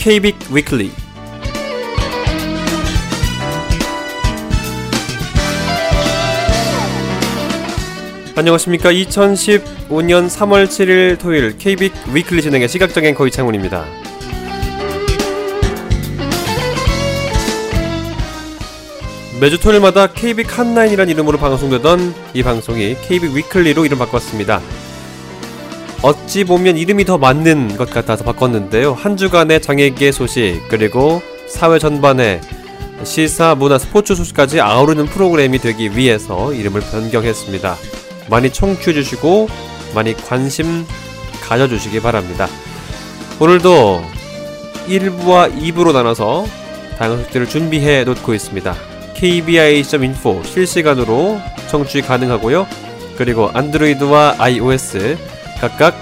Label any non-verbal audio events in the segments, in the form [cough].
KBIC 위클리 안녕하십니까. 2015년 3월 7일 토요일 KBIC 위클리 진행의 시각적인 거의창훈입니다. 매주 토요일마다 KBIC 한9이라는 이름으로 방송되던 이 방송이 KBIC 위클리로 이름 바꿨습니다 어찌 보면 이름이 더 맞는 것 같아서 바꿨는데요. 한 주간의 장애계 소식, 그리고 사회 전반의 시사, 문화, 스포츠 소식까지 아우르는 프로그램이 되기 위해서 이름을 변경했습니다. 많이 청취해주시고, 많이 관심 가져주시기 바랍니다. 오늘도 1부와 2부로 나눠서 다양한 소식들을 준비해 놓고 있습니다. kbi.info 실시간으로 청취 가능하고요. 그리고 안드로이드와 iOS 각각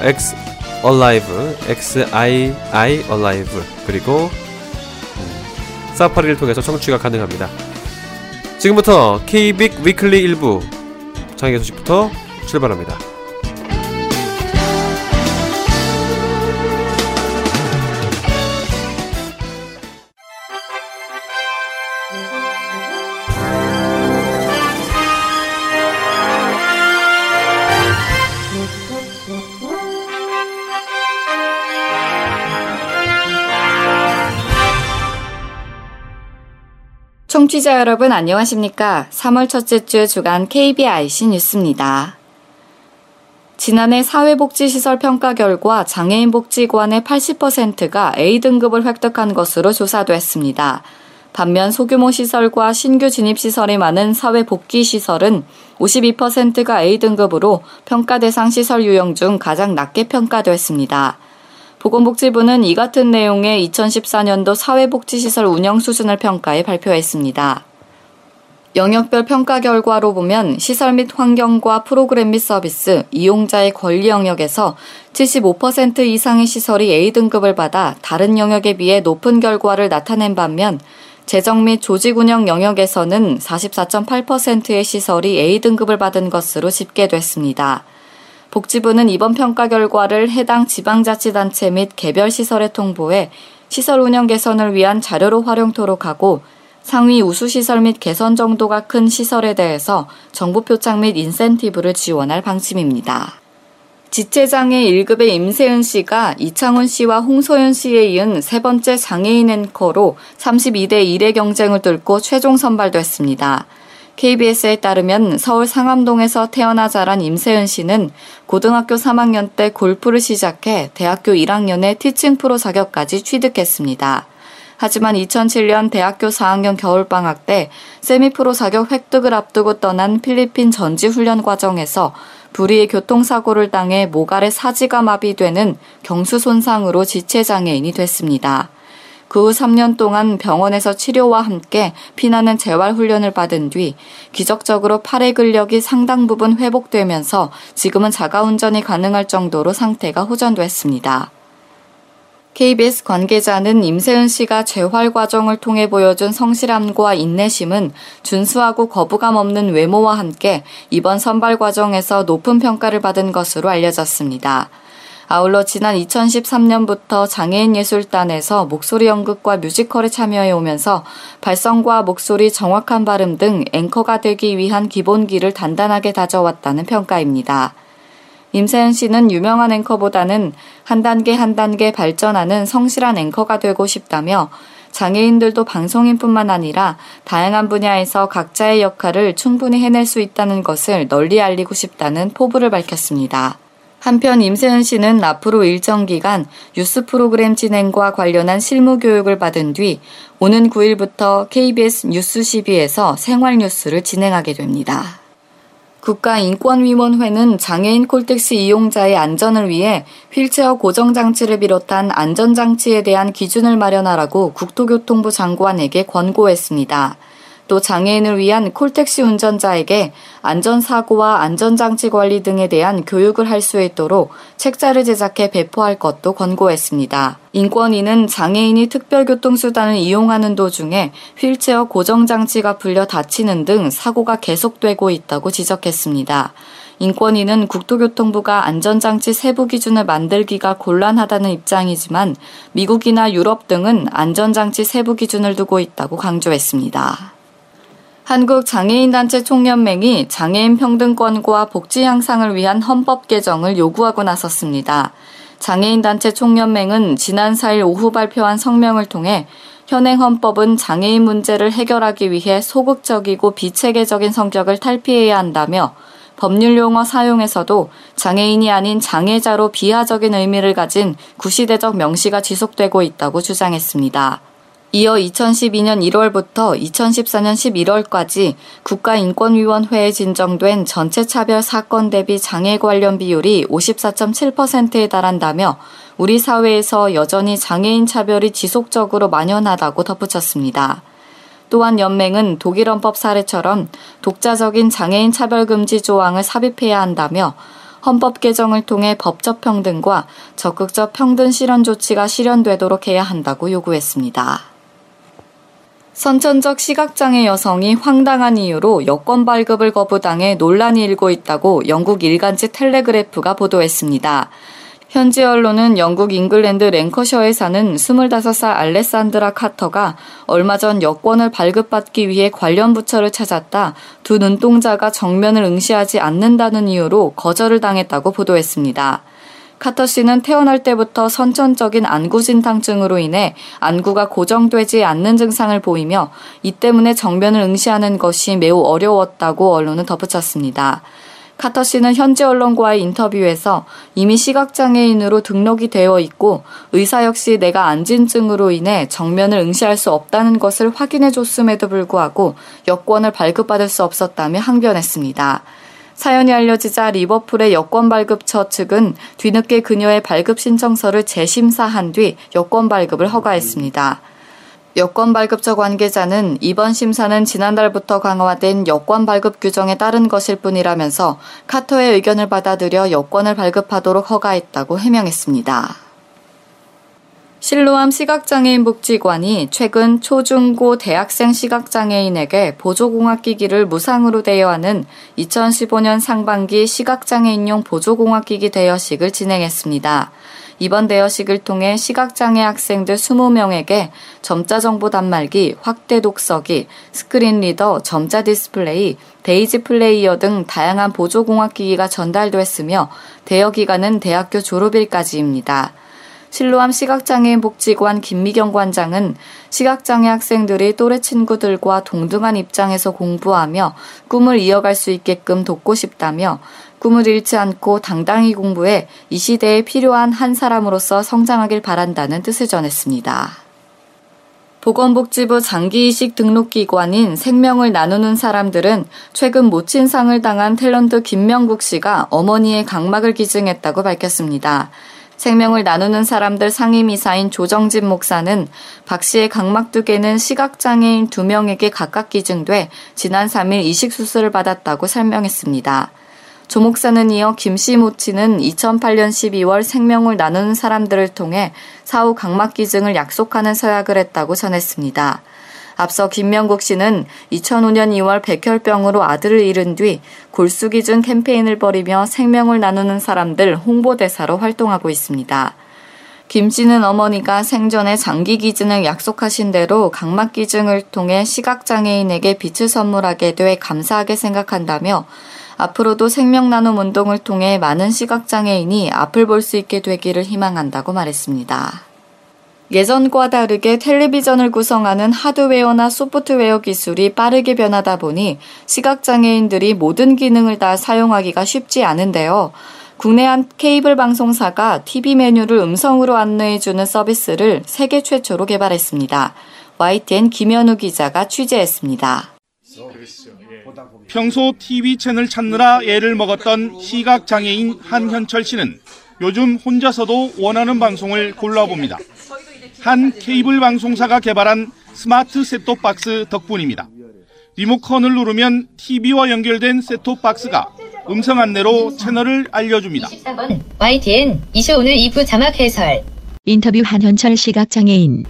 X Alive, XII Alive 그리고 음, 사파리를 통해서 청취가 가능합니다. 지금부터 KBIC 위클리 1부 장애 소식부터 출발합니다. 청취자 여러분 안녕하십니까? 3월 첫째 주 주간 KBIC 뉴스입니다. 지난해 사회복지시설 평가 결과 장애인 복지관의 80%가 A등급을 획득한 것으로 조사됐습니다. 반면 소규모 시설과 신규 진입 시설이 많은 사회복귀 시설은 52%가 A등급으로 평가 대상 시설 유형 중 가장 낮게 평가됐습니다. 보건복지부는 이 같은 내용의 2014년도 사회복지시설 운영 수준을 평가해 발표했습니다. 영역별 평가 결과로 보면 시설 및 환경과 프로그램 및 서비스, 이용자의 권리 영역에서 75% 이상의 시설이 A등급을 받아 다른 영역에 비해 높은 결과를 나타낸 반면 재정 및 조직 운영 영역에서는 44.8%의 시설이 A등급을 받은 것으로 집계됐습니다. 복지부는 이번 평가 결과를 해당 지방자치단체 및 개별 시설에 통보해 시설 운영 개선을 위한 자료로 활용토록 하고 상위 우수시설 및 개선 정도가 큰 시설에 대해서 정부 표창 및 인센티브를 지원할 방침입니다. 지체장애 1급의 임세은 씨가 이창훈 씨와 홍소연 씨에 이은 세 번째 장애인 앵커로 32대 1의 경쟁을 뚫고 최종 선발됐습니다. KBS에 따르면 서울 상암동에서 태어나 자란 임세은 씨는 고등학교 3학년 때 골프를 시작해 대학교 1학년에 티칭 프로 자격까지 취득했습니다. 하지만 2007년 대학교 4학년 겨울방학 때 세미프로 자격 획득을 앞두고 떠난 필리핀 전지훈련 과정에서 불의의 교통사고를 당해 모발의 사지가 마비되는 경수 손상으로 지체장애인이 됐습니다. 그 후 3년 동안 병원에서 치료와 함께 피나는 재활 훈련을 받은 뒤 기적적으로 팔의 근력이 상당 부분 회복되면서 지금은 자가 운전이 가능할 정도로 상태가 호전됐습니다. KBS 관계자는 임세은 씨가 재활 과정을 통해 보여준 성실함과 인내심은 준수하고 거부감 없는 외모와 함께 이번 선발 과정에서 높은 평가를 받은 것으로 알려졌습니다. 아울러 지난 2013년부터 장애인 예술단에서 목소리 연극과 뮤지컬에 참여해 오면서 발성과 목소리 정확한 발음 등 앵커가 되기 위한 기본기를 단단하게 다져왔다는 평가입니다. 임세은 씨는 유명한 앵커보다는 한 단계 한 단계 발전하는 성실한 앵커가 되고 싶다며 장애인들도 방송인뿐만 아니라 다양한 분야에서 각자의 역할을 충분히 해낼 수 있다는 것을 널리 알리고 싶다는 포부를 밝혔습니다. 한편 임세은 씨는 앞으로 일정 기간 뉴스 프로그램 진행과 관련한 실무 교육을 받은 뒤 오는 9일부터 KBS 뉴스 12에서 생활 뉴스를 진행하게 됩니다. 국가인권위원회는 장애인 콜택시 이용자의 안전을 위해 휠체어 고정장치를 비롯한 안전장치에 대한 기준을 마련하라고 국토교통부 장관에게 권고했습니다. 또 장애인을 위한 콜택시 운전자에게 안전사고와 안전장치 관리 등에 대한 교육을 할 수 있도록 책자를 제작해 배포할 것도 권고했습니다. 인권위는 장애인이 특별교통수단을 이용하는 도중에 휠체어 고정장치가 풀려 다치는 등 사고가 계속되고 있다고 지적했습니다. 인권위는 국토교통부가 안전장치 세부 기준을 만들기가 곤란하다는 입장이지만 미국이나 유럽 등은 안전장치 세부 기준을 두고 있다고 강조했습니다. 한국장애인단체 총연맹이 장애인 평등권과 복지 향상을 위한 헌법 개정을 요구하고 나섰습니다. 장애인단체 총연맹은 지난 4일 오후 발표한 성명을 통해 현행 헌법은 장애인 문제를 해결하기 위해 소극적이고 비체계적인 성격을 탈피해야 한다며 법률 용어 사용에서도 장애인이 아닌 장애자로 비하적인 의미를 가진 구시대적 명시가 지속되고 있다고 주장했습니다. 이어 2012년 1월부터 2014년 11월까지 국가인권위원회에 진정된 전체 차별 사건 대비 장애 관련 비율이 54.7%에 달한다며 우리 사회에서 여전히 장애인 차별이 지속적으로 만연하다고 덧붙였습니다. 또한 연맹은 독일 헌법 사례처럼 독자적인 장애인 차별 금지 조항을 삽입해야 한다며 헌법 개정을 통해 법적 평등과 적극적 평등 실현 조치가 실현되도록 해야 한다고 요구했습니다. 선천적 시각장애 여성이 황당한 이유로 여권 발급을 거부당해 논란이 일고 있다고 영국 일간지 텔레그래프가 보도했습니다. 현지 언론은 영국 잉글랜드 랭커셔에 사는 25살 알레산드라 카터가 얼마 전 여권을 발급받기 위해 관련 부처를 찾았다 두 눈동자가 정면을 응시하지 않는다는 이유로 거절을 당했다고 보도했습니다. 카터 씨는 태어날 때부터 선천적인 안구진탕증으로 인해 안구가 고정되지 않는 증상을 보이며 이 때문에 정면을 응시하는 것이 매우 어려웠다고 언론은 덧붙였습니다. 카터 씨는 현지 언론과의 인터뷰에서 이미 시각장애인으로 등록이 되어 있고 의사 역시 내가 안진증으로 인해 정면을 응시할 수 없다는 것을 확인해 줬음에도 불구하고 여권을 발급받을 수 없었다며 항변했습니다. 사연이 알려지자 리버풀의 여권 발급처 측은 뒤늦게 그녀의 발급 신청서를 재심사한 뒤 여권 발급을 허가했습니다. 여권 발급처 관계자는 이번 심사는 지난달부터 강화된 여권 발급 규정에 따른 것일 뿐이라면서 카터의 의견을 받아들여 여권을 발급하도록 허가했다고 해명했습니다. 실로암 시각장애인 복지관이 최근 초중고 대학생 시각장애인에게 보조공학기기를 무상으로 대여하는 2015년 상반기 시각장애인용 보조공학기기 대여식을 진행했습니다. 이번 대여식을 통해 시각장애 학생들 20명에게 점자 정보 단말기, 확대 독서기, screen reader, 점자 디스플레이, 데이지 플레이어 등 다양한 보조공학기기가 전달됐으며 대여 기간은 대학교 졸업일까지입니다. 실로암 시각장애인 복지관 김미경 관장은 시각장애 학생들이 또래 친구들과 동등한 입장에서 공부하며 꿈을 이어갈 수 있게끔 돕고 싶다며 꿈을 잃지 않고 당당히 공부해 이 시대에 필요한 한 사람으로서 성장하길 바란다는 뜻을 전했습니다. 보건복지부 장기이식 등록기관인 생명을 나누는 사람들은 최근 모친상을 당한 탤런트 김명국 씨가 어머니의 각막을 기증했다고 밝혔습니다. 생명을 나누는 사람들 상임이사인 조정진 목사는 박 씨의 각막 두 개는 시각장애인 두 명에게 각각 기증돼 지난 3일 이식 수술을 받았다고 설명했습니다. 조 목사는 이어 김씨 모친은 2008년 12월 생명을 나누는 사람들을 통해 사후 각막 기증을 약속하는 서약을 했다고 전했습니다. 앞서 김명국 씨는 2005년 2월 백혈병으로 아들을 잃은 뒤 골수기준 캠페인을 벌이며 생명을 나누는 사람들 홍보대사로 활동하고 있습니다. 김 씨는 어머니가 생전에 장기 기증을 약속하신 대로 각막 기증을 통해 시각장애인에게 빛을 선물하게 돼 감사하게 생각한다며 앞으로도 생명 나눔 운동을 통해 많은 시각장애인이 앞을 볼 수 있게 되기를 희망한다고 말했습니다. 예전과 다르게 텔레비전을 구성하는 하드웨어나 소프트웨어 기술이 빠르게 변하다 보니 시각장애인들이 모든 기능을 다 사용하기가 쉽지 않은데요. 국내 한 케이블 방송사가 TV 메뉴를 음성으로 안내해주는 서비스를 세계 최초로 개발했습니다. YTN 김현우 기자가 취재했습니다. 평소 TV 채널 찾느라 애를 먹었던 시각장애인 한현철 씨는 요즘 혼자서도 원하는 방송을 골라봅니다. 한 케이블 방송사가 개발한 스마트 셋톱박스 덕분입니다. 리모컨을 누르면 TV와 연결된 셋톱박스가 음성 안내로 채널을 알려줍니다. 13번 YTN 이슈 오늘 2부 자막 해설 인터뷰 한현철 시각장애인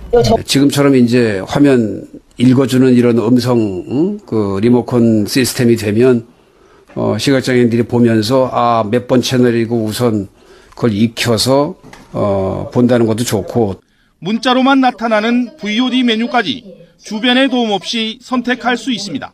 지금처럼 이제 화면 읽어주는 이런 음성 응? 그 리모컨 시스템이 되면 어, 시각장애인들이 보면서 아, 몇 번 채널이고 우선 그걸 익혀서 어, 본다는 것도 좋고 문자로만 나타나는 VOD 메뉴까지 주변의 도움 없이 선택할 수 있습니다.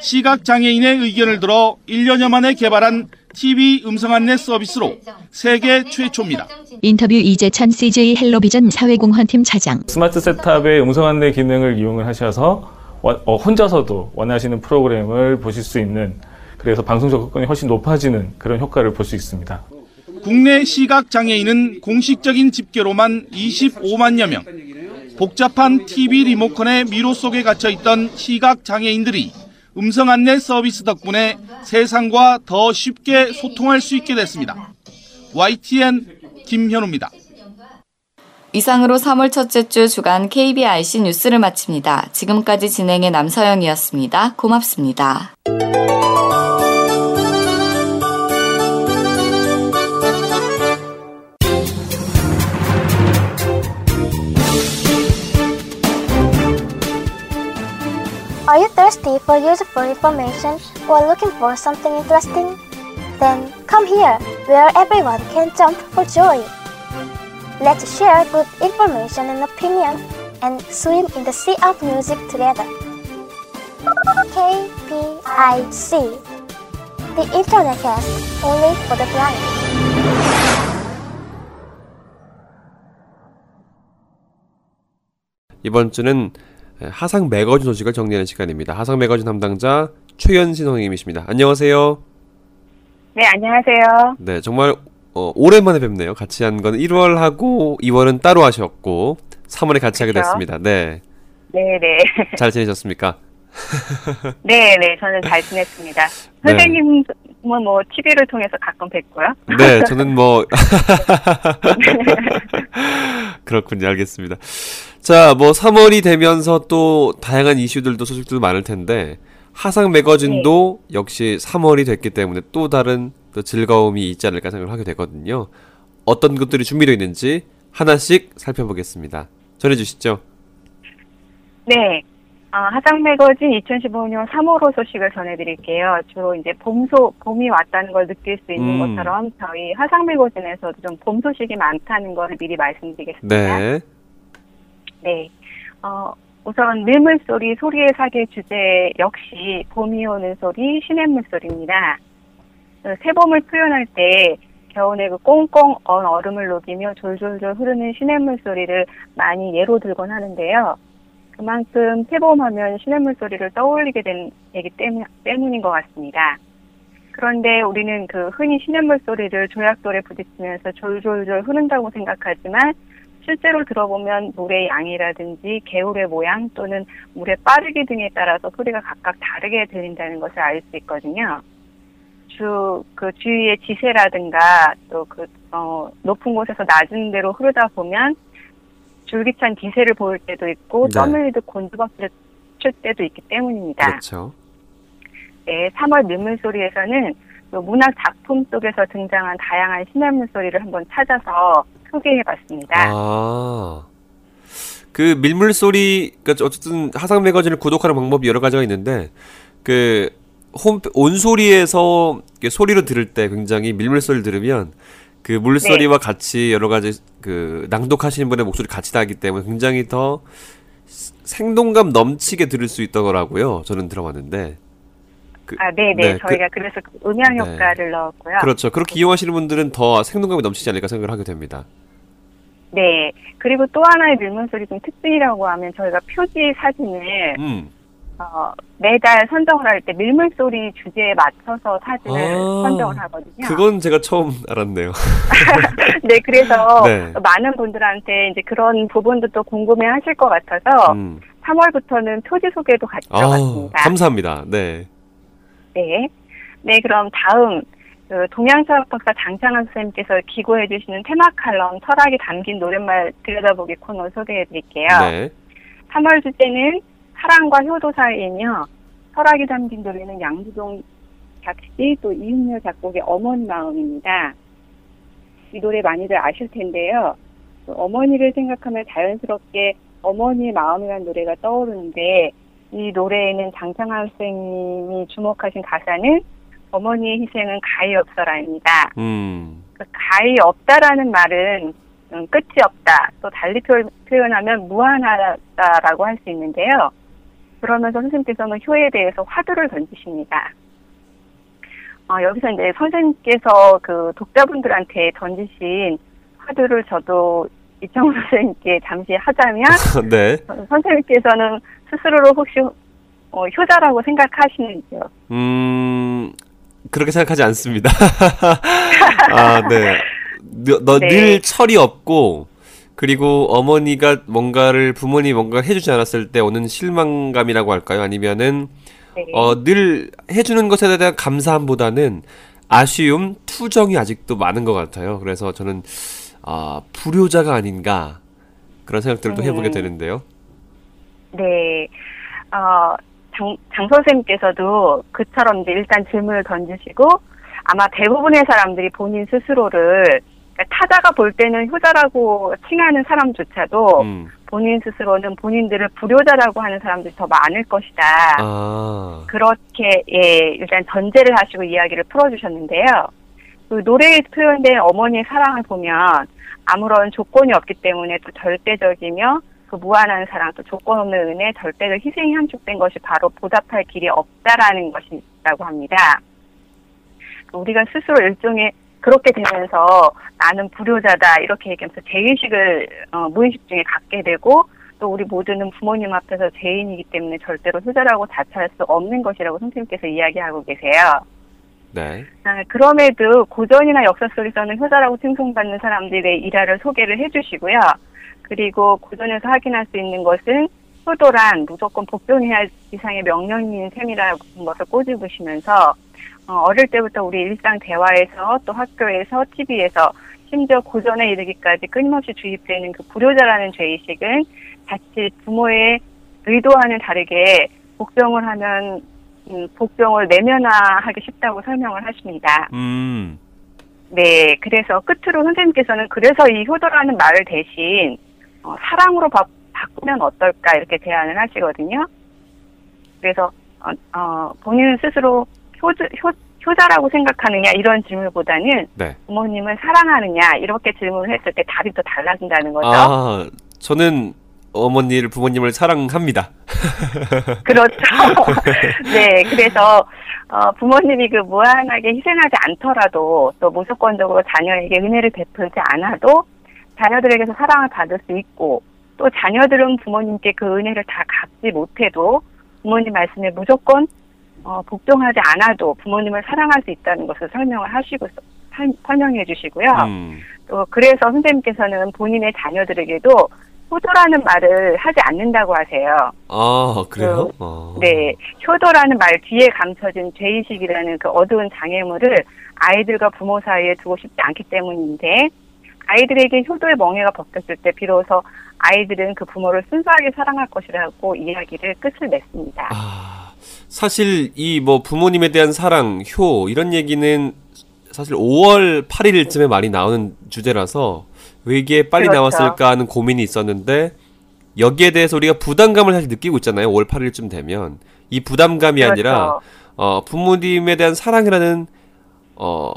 시각장애인의 의견을 들어 1년여 만에 개발한 TV 음성 안내 서비스로 세계 최초입니다. 인터뷰 이재찬 CJ 헬로비전 사회공헌팀 차장. 스마트 셋탑의 음성 안내 기능을 이용을 하셔서 원- 어, 혼자서도 원하시는 프로그램을 보실 수 있는 그래서 방송 접근이 훨씬 높아지는 그런 효과를 볼 수 있습니다. 국내 시각장애인은 공식적인 집계로만 25만여 명. 복잡한 TV 리모컨의 미로 속에 갇혀 있던 시각장애인들이 음성 안내 서비스 덕분에 세상과 더 쉽게 소통할 수 있게 됐습니다. YTN 김현우입니다. 이상으로 3월 첫째 주 주간 KBIC 뉴스를 마칩니다. 지금까지 진행의 남서영이었습니다. 고맙습니다. thirsty for useful information or looking for something interesting? Then come here, where everyone can jump for joy. Let's share good information and opinion and swim in the sea of music together. KPIC The Internet Cast, only for the blind. 이번 주는 하상 매거진 소식을 정리하는 시간입니다. 하상 매거진 담당자 최연신 선생님이십니다. 안녕하세요. 네, 안녕하세요. 네, 정말 어, 오랜만에 뵙네요. 같이 한 건 1월 하고 2월은 따로 하셨고 3월에 같이 하게 그렇죠. 됐습니다. 네, 네, 네. [laughs] 잘 지내셨습니까? 네, 네. 저는 잘 지냈습니다. 네. 선생님은 뭐 TV를 통해서 가끔 뵙고요. 네, [laughs] 저는 뭐 [laughs] 그렇군요. 알겠습니다. 자, 뭐 3월이 되면서 또 다양한 이슈들도 소식들도 많을 텐데 하상 매거진도 네. 역시 3월이 됐기 때문에 또 다른 또 즐거움이 있지 않을까 생각을 하게 되거든요. 어떤 것들이 준비되어 있는지 하나씩 살펴보겠습니다. 전해 주시죠. 네. 아, 하상 매거진 2015년 3월호 소식을 전해드릴게요. 주로 이제 봄 소, 봄이 왔다는 걸 느낄 수 있는 음. 것처럼 저희 하상 매거진에서도 좀 봄 소식이 많다는 걸 미리 말씀드리겠습니다. 네. 네. 어, 우선 밀물 소리, 소리의 사계 주제 역시 봄이 오는 소리, 시냇물 소리입니다. 그 새봄을 표현할 때 겨우내 그 꽁꽁 언 얼음을 녹이며 졸졸졸 흐르는 시냇물 소리를 많이 예로 들곤 하는데요. 그만큼 새봄하면 시냇물 소리를 떠올리게 된 얘기 때문, 때문인 것 같습니다. 그런데 우리는 그 흔히 시냇물 소리를 조약돌에 부딪히면서 졸졸졸 흐른다고 생각하지만 실제로 들어보면 물의 양이라든지 개울의 모양 또는 물의 빠르기 등에 따라서 소리가 각각 다르게 들린다는 것을 알 수 있거든요. 주, 그 주위의 지세라든가 또 그, 어, 높은 곳에서 낮은 데로 흐르다 보면 줄기찬 기세를 보일 때도 있고 네. 떠밀리듯 곤두박질 칠 때도 있기 때문입니다. 그렇죠. 네, 3월 밀물 소리에서는 그 문학 작품 속에서 등장한 다양한 시냇물 소리를 한번 찾아서 소개해봤습니다. 아. 그 밀물 소리, 그러니까 어쨌든 하상 매거진을 구독하는 방법이 여러 가지가 있는데, 그, 홈, 온소리에서 이렇게 소리로 들을 때 굉장히 밀물 소리를 들으면, 그 물소리와 같이 여러 가지 그 낭독하시는 분의 목소리 같이 나기 때문에 굉장히 더 생동감 넘치게 들을 수 있더라고요. 저는 들어봤는데. 그- 아, 네네. 네, 그- 저희가 그, 래서 음향 네. 효과를 넣었고요. 그렇죠. 그렇게 이용하시는 분들은 더 생동감이 넘치지 않을까 생각을 하게 됩니다. 네. 그리고 또 하나의 밀물 소리 중 특징이라고 하면 저희가 표지 사진을 음. 어, 매달 선정을 할 때 밀물 소리 주제에 맞춰서 사진을 아, 선정을 하거든요. 그건 제가 처음 알았네요. [laughs] 네, 그래서 [laughs] 네. 많은 분들한테 이제 그런 부분도 또 궁금해 하실 것 같아서 음. 3월부터는 표지 소개도 같이 아, 들어갔습니다. 감사합니다. 네. 네. 네, 그럼 다음 그 동양사학 박사 장창환 선생님께서 기고해 주시는 테마 칼럼 철학이 담긴 노랫말 들여다보기 코너 소개해 드릴게요. 네. 3월 주제는 사랑과 효도 사이이며 철학이 담긴 노래는 양부동 작시 또 이윤여 작곡의 어머니 마음입니다. 이 노래 많이들 아실 텐데요. 그 어머니를 생각하면 자연스럽게 어머니의 마음이라는 노래가 떠오르는데 이 노래에는 장창환 선생님이 주목하신 가사는 어머니의 희생은 가히 없어라입니다. 음. 그 가히 없다라는 말은 음, 끝이 없다. 또 달리 표, 표현하면 무한하다라고 할 수 있는데요. 그러면서 선생님께서는 효에 대해서 화두를 던지십니다. 어, 여기서 이제 선생님께서 그 독자분들한테 던지신 화두를 저도 이창호 선생님께 잠시 하자면 [laughs] 네. 어, 선생님께서는 스스로를 혹시 어, 효자라고 생각하시는지요? 음, 그렇게 생각하지 않습니다. [laughs] 아, 네. 너 네. 늘 철이 없고, 그리고 어머니가 뭔가를, 부모님이 뭔가 해주지 않았을 때 오는 실망감이라고 할까요? 아니면은, 네. 어, 늘 해주는 것에 대한 감사함보다는 아쉬움, 투정이 아직도 많은 것 같아요. 그래서 저는, 아, 불효자가 아닌가, 그런 생각들도 해보게 음. 되는데요. 네. 어, 장, 장 선생님께서도 그처럼 이제 일단 질문을 던지시고 아마 대부분의 사람들이 본인 스스로를 그러니까 타자가 볼 때는 효자라고 칭하는 사람조차도 음. 본인 스스로는 본인들을 불효자라고 하는 사람들이 더 많을 것이다. 아, 그렇게 예 일단 전제를 하시고 이야기를 풀어주셨는데요. 그 노래에 표현된 어머니의 사랑을 보면 아무런 조건이 없기 때문에 또 절대적이며 그 무한한 사랑 또 조건 없는 은혜 절대적 희생이 함축된 것이 바로 보답할 길이 없다라는 것이 있다고 합니다. 우리가 스스로 일종의 그렇게 되면서 나는 불효자다 이렇게 얘기하면서 죄의식을 어, 무의식 중에 갖게 되고 또 우리 모두는 부모님 앞에서 죄인이기 때문에 절대로 효자라고 자처할 수 없는 것이라고 선생님께서 이야기하고 계세요. 네. 아, 그럼에도 고전이나 역사 속에서는 효자라고 칭송받는 사람들의 일화를 소개를 해주시고요. 그리고 고전에서 확인할 수 있는 것은 효도란 무조건 복종해야 이상의 명령인 셈이라는 것을 꼬집으시면서 어, 어릴 때부터 우리 일상 대화에서 또 학교에서 TV에서 심지어 고전에 이르기까지 끊임없이 주입되는 그 불효자라는 죄의식은 자칫 부모의 의도와는 다르게 복종을 하면 음, 복종을 내면화하기 쉽다고 설명을 하십니다. 음, 네, 그래서 끝으로 선생님께서는 그래서 이 효도라는 말을 대신 어, 사랑으로 바, 바꾸면 어떨까 이렇게 제안을 하시거든요. 그래서 어, 어, 본인 스스로 효자, 효, 효자라고 생각하느냐 이런 질문보다는 네. 부모님을 사랑하느냐 이렇게 질문을 했을 때 답이 또 달라진다는 거죠. 아, 저는 어머니를 부모님을 사랑합니다. [laughs] 그렇죠. [laughs] 네, 그래서 어, 부모님이 그 무한하게 희생하지 않더라도 또 무조건적으로 자녀에게 은혜를 베풀지 않아도 자녀들에게서 사랑을 받을 수 있고 또 자녀들은 부모님께 그 은혜를 다 갚지 못해도 부모님 말씀에 무조건 어, 복종하지 않아도 부모님을 사랑할 수 있다는 것을 설명을 하시고 설- 설명해 주시고요. 음, 또 그래서 선생님께서는 본인의 자녀들에게도 효도라는 말을 하지 않는다고 하세요. 아, 그래요? 어. 네, 효도라는 말 뒤에 감춰진 죄의식이라는 그 어두운 장애물을 아이들과 부모 사이에 두고 싶지 않기 때문인데 아이들에게 효도의 멍해가 벗겼을 때 비로소 아이들은 그 부모를 순수하게 사랑할 것이라고 이야기를 끝을 냈습니다. 아, 사실 이 뭐 부모님에 대한 사랑, 효 이런 얘기는 사실 5월 8일쯤에 많이 나오는 주제라서 왜 이게 빨리 그렇죠. 나왔을까 하는 고민이 있었는데 여기에 대해서 우리가 부담감을 사실 느끼고 있잖아요. 5월 8일쯤 되면 이 부담감이 아니라 그렇죠. 어, 부모님에 대한 사랑이라는 어,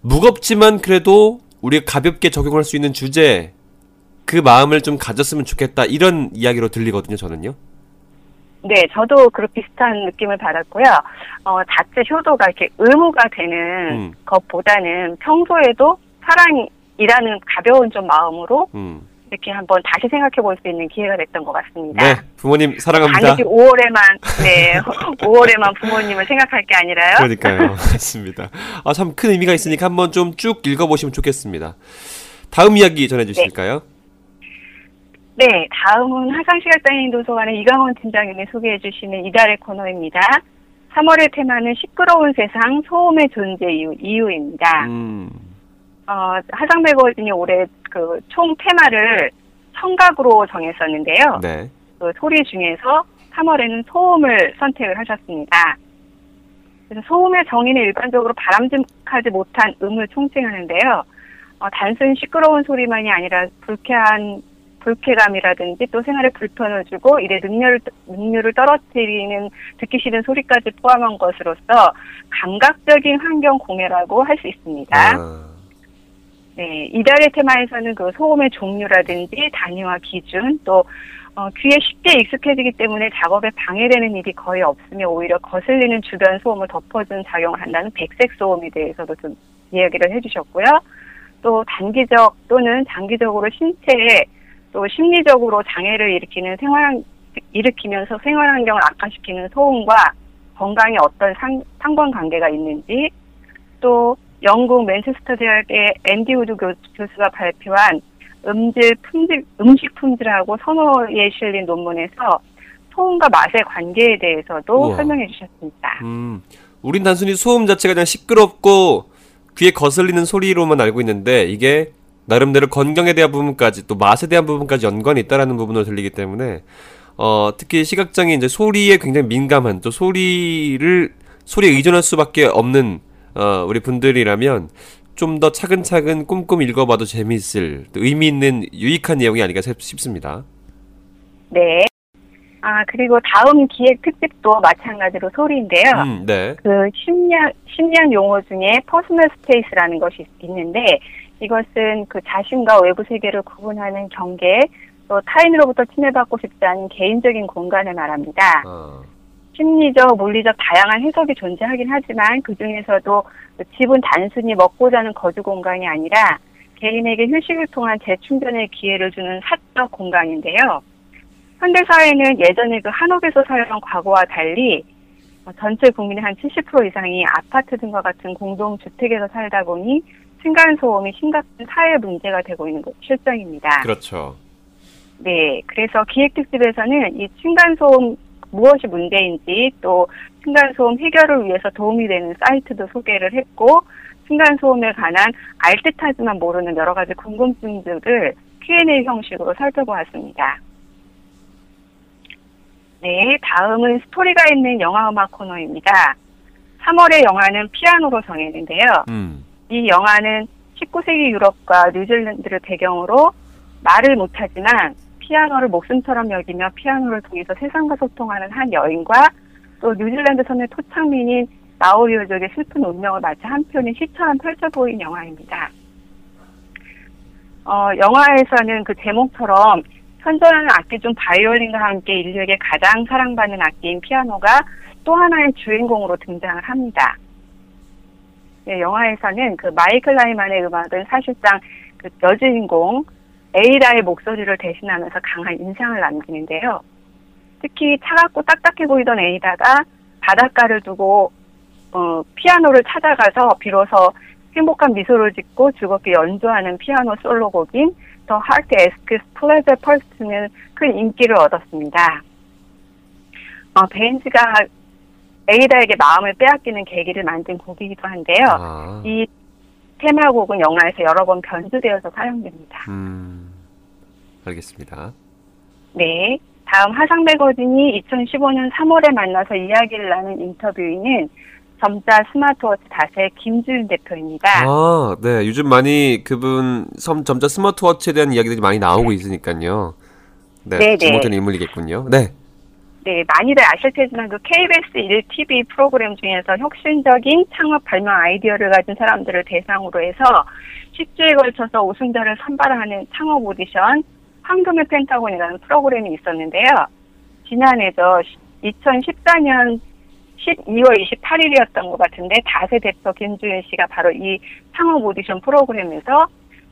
무겁지만 그래도 우리가 가볍게 적용할 수 있는 주제 그 마음을 좀 가졌으면 좋겠다 이런 이야기로 들리거든요. 저는요. 네, 저도 그렇게 비슷한 느낌을 받았고요. 어, 자체 효도가 이렇게 의무가 되는 음. 것보다는 평소에도 사랑이라는 가벼운 좀 마음으로 음. 이렇게 한번 다시 생각해 볼 수 있는 기회가 됐던 것 같습니다. 네, 부모님 사랑합니다. 단지 5월에만 네 [laughs] 5월에만 부모님을 생각할 게 아니라요. 그러니까요. [laughs] 맞습니다. 아, 참 큰 의미가 있으니까 한번 좀 쭉 읽어보시면 좋겠습니다. 다음 이야기 전해주실까요? 네, 다음은 화상시각 장애인 도서관의 이강원 팀장님이 소개해 주시는 이달의 코너입니다. 3월의 테마는 시끄러운 세상 소음의 존재 이유 이유입니다. 음, 어, 화상 매거진이 올해 그 총 테마를 청각으로 정했었는데요. 네. 그 소리 중에서 3월에는 소음을 선택을 하셨습니다. 그래서 소음의 정의는 일반적으로 바람직하지 못한 음을 총칭하는데요. 어, 단순 시끄러운 소리만이 아니라 불쾌한 불쾌감이라든지 또 생활에 불편을 주고 일의 능률을, 능률을 떨어뜨리는 듣기 싫은 소리까지 포함한 것으로서 감각적인 환경 공해라고 할 수 있습니다. 아, 네, 이달의 테마에서는 그 소음의 종류라든지 단위와 기준 또 어, 귀에 쉽게 익숙해지기 때문에 작업에 방해되는 일이 거의 없으며 오히려 거슬리는 주변 소음을 덮어주는 작용을 한다는 백색 소음에 대해서도 좀 이야기를 해주셨고요. 또 단기적 또는 장기적으로 신체에 또 심리적으로 장애를 일으키는 생활 일으키면서 생활 환경을 악화시키는 소음과 건강에 어떤 상, 상관 관계가 있는지 또 영국 맨체스터 대학의 앤디 우드 교, 교수가 발표한 음질 품질 음식 품질하고 선호에 실린 논문에서 소음과 맛의 관계에 대해서도 우와. 설명해 주셨습니다. 음, 우린 단순히 소음 자체가 그냥 시끄럽고 귀에 거슬리는 소리로만 알고 있는데 이게 나름대로 건강에 대한 부분까지 또 맛에 대한 부분까지 연관이 있다라는 부분으로 들리기 때문에 어, 특히 시각장애 이제 소리에 굉장히 민감한 또 소리를 소리에 의존할 수밖에 없는 어, 우리 분들이라면 좀 더 차근차근 꼼꼼히 읽어봐도 재미있을 또 의미 있는 유익한 내용이 아닌가 싶- 싶습니다. 네. 아 그리고 다음 기획 특집도 마찬가지로 소리인데요. 음, 네. 그 심리학 심리학 용어 중에 personal space라는 것이 있- 있는데 이것은 그 자신과 외부 세계를 구분하는 경계 또 타인으로부터 침해받고 싶지 않은 개인적인 공간을 말합니다. 어, 심리적, 물리적 다양한 해석이 존재하긴 하지만 그 중에서도 집은 단순히 먹고 자는 거주 공간이 아니라 개인에게 휴식을 통한 재충전의 기회를 주는 사적 공간인데요. 현대 사회는 예전에 그 한옥에서 살던 과거와 달리 어, 전체 국민의 한 70% 이상이 아파트 등과 같은 공동주택에서 살다 보니 층간소음이 심각한 사회 문제가 되고 있는 것이 실정입니다. 그렇죠. 네, 그래서 기획특집에서는 이 층간소음 무엇이 문제인지 또 층간소음 해결을 위해서 도움이 되는 사이트도 소개를 했고 층간소음에 관한 알듯하지만 모르는 여러 가지 궁금증들을 Q&A 형식으로 살펴보았습니다. 네, 다음은 스토리가 있는 영화음악 코너입니다. 3월의 영화는 피아노로 정했는데요. 음, 이 영화는 19세기 유럽과 뉴질랜드를 배경으로 말을 못하지만 피아노를 목숨처럼 여기며 피아노를 통해서 세상과 소통하는 한 여인과 또 뉴질랜드 선의 토착민인 마오리오족의 슬픈 운명을 마치 한 편의 시처럼 펼쳐 보인 영화입니다. 어, 영화에서는 그 제목처럼 현존하는 악기 중 바이올린과 함께 인류에게 가장 사랑받는 악기인 피아노가 또 하나의 주인공으로 등장을 합니다. 네, 영화에서는 그 마이클 라이만의 음악은 사실상 그 여주인공 에이다의 목소리를 대신하면서 강한 인상을 남기는데요. 특히 차갑고 딱딱해 보이던 에이다가 바닷가를 두고 어, 피아노를 찾아가서 비로소 행복한 미소를 짓고 즐겁게 연주하는 피아노 솔로곡인 The Heart Asks Pleasure First는 큰 인기를 얻었습니다. 어, 벤즈가 에이다에게 마음을 빼앗기는 계기를 만든 곡이기도 한데요. 아, 이 테마곡은 영화에서 여러 번 변주되어서 사용됩니다. 음, 알겠습니다. 네. 다음 화상 매거진이 2015년 3월에 만나서 이야기를 나눈 인터뷰인은 점자 스마트워치 다세 김주윤 대표입니다. 아, 네. 요즘 많이 그분 섬 점자 스마트워치에 대한 이야기들이 많이 나오고 있으니까요. 네, 네네. 지목된 인물이겠군요. 네. 네, 많이들 아실 테지만 그 KBS 1TV 프로그램 중에서 혁신적인 창업 발명 아이디어를 가진 사람들을 대상으로 해서 10주에 걸쳐서 우승자를 선발하는 창업 오디션 황금의 펜타곤이라는 프로그램이 있었는데요. 지난해죠. 2014년 12월 28일이었던 것 같은데 다세 대표 김주현 씨가 바로 이 창업 오디션 프로그램에서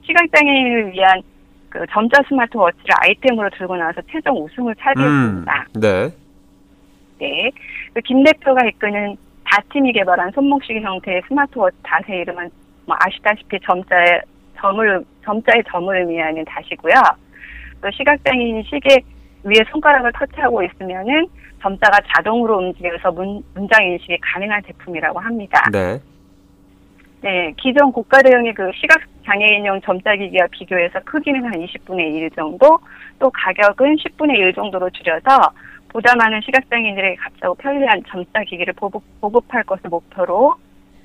시각장애인을 위한 그 점자 스마트워치를 아이템으로 들고 나와서 최종 우승을 음, 차지했습니다. 네. 네. 그김 대표가 이끄는 다팀이 개발한 손목시계 형태의 스마트워치 다세 이름은 뭐 아시다시피 점자의 점을 점자의 점을 의미하는 다시고요. 또 시각장애인 시계 위에 손가락을 터치하고 있으면은 점자가 자동으로 움직여서 문, 문장 인식이 가능한 제품이라고 합니다. 네. 네, 기존 고가 대형의 그 시각 장애인용 점자 기기와 비교해서 크기는 한 20분의 1 정도, 또 가격은 10분의 1 정도로 줄여서 보다 많은 시각 장애인들에게 값싸고 편리한 점자 기기를 보급, 보급할 것을 목표로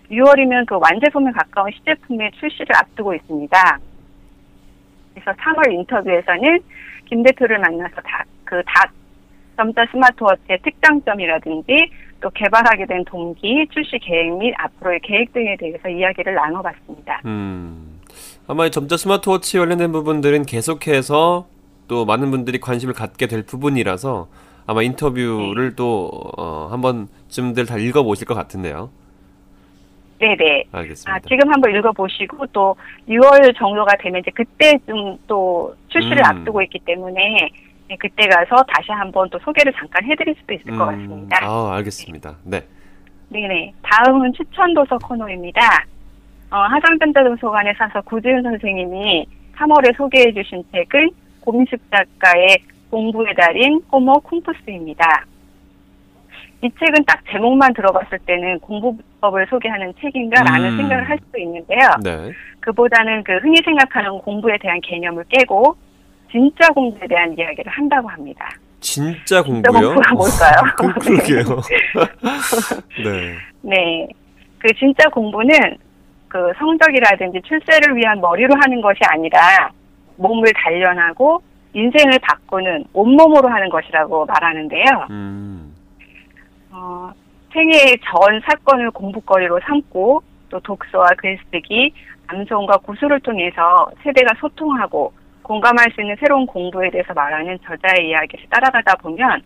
6월이면 그 완제품에 가까운 시제품의 출시를 앞두고 있습니다. 그래서 3월 인터뷰에서는 김 대표를 만나서 다, 그 다, 점자 스마트워치의 특장점이라든지 또 개발하게 된 동기, 출시 계획 및 앞으로의 계획 등에 대해서 이야기를 나눠봤습니다. 음. 아마 이 점자 스마트워치 관련된 부분들은 계속해서 또 많은 분들이 관심을 갖게 될 부분이라서 아마 인터뷰를 또 어, 한 번쯤들 다 읽어보실 것 같은데요. 네네. 알겠습니다. 아, 지금 한번 읽어보시고 또 6월 정도가 되면 이제 그때쯤 또 출시를 음. 앞두고 있기 때문에 네, 그때 가서 다시 한번 또 소개를 잠깐 해드릴 수도 있을 것 음, 같습니다. 아, 알겠습니다. 네. 네네. 다음은 추천 도서 코너입니다. 어, 하상전자도서관에 사서 구지훈 선생님이 3월에 소개해 주신 책은 고민숙 작가의 공부의 달인 호모 쿵푸스입니다. 이 책은 딱 제목만 들어봤을 때는 공부법을 소개하는 책인가라는 음. 생각을 할 수도 있는데요. 네. 그보다는 그 흔히 생각하는 공부에 대한 개념을 깨고 진짜 공부에 대한 이야기를 한다고 합니다. 진짜 진짜 공부요? 공부가 뭘까요? [laughs] 그, 그러게요. [laughs] 네. 네. 그 진짜 공부는 그 성적이라든지 출세를 위한 머리로 하는 것이 아니라 몸을 단련하고 인생을 바꾸는 온몸으로 하는 것이라고 말하는데요. 음. 어, 생애의 전 사건을 공부거리로 삼고 또 독서와 글쓰기, 암송과 구술을 통해서 세대가 소통하고 공감할 수 있는 새로운 공부에 대해서 말하는 저자의 이야기를 따라가다 보면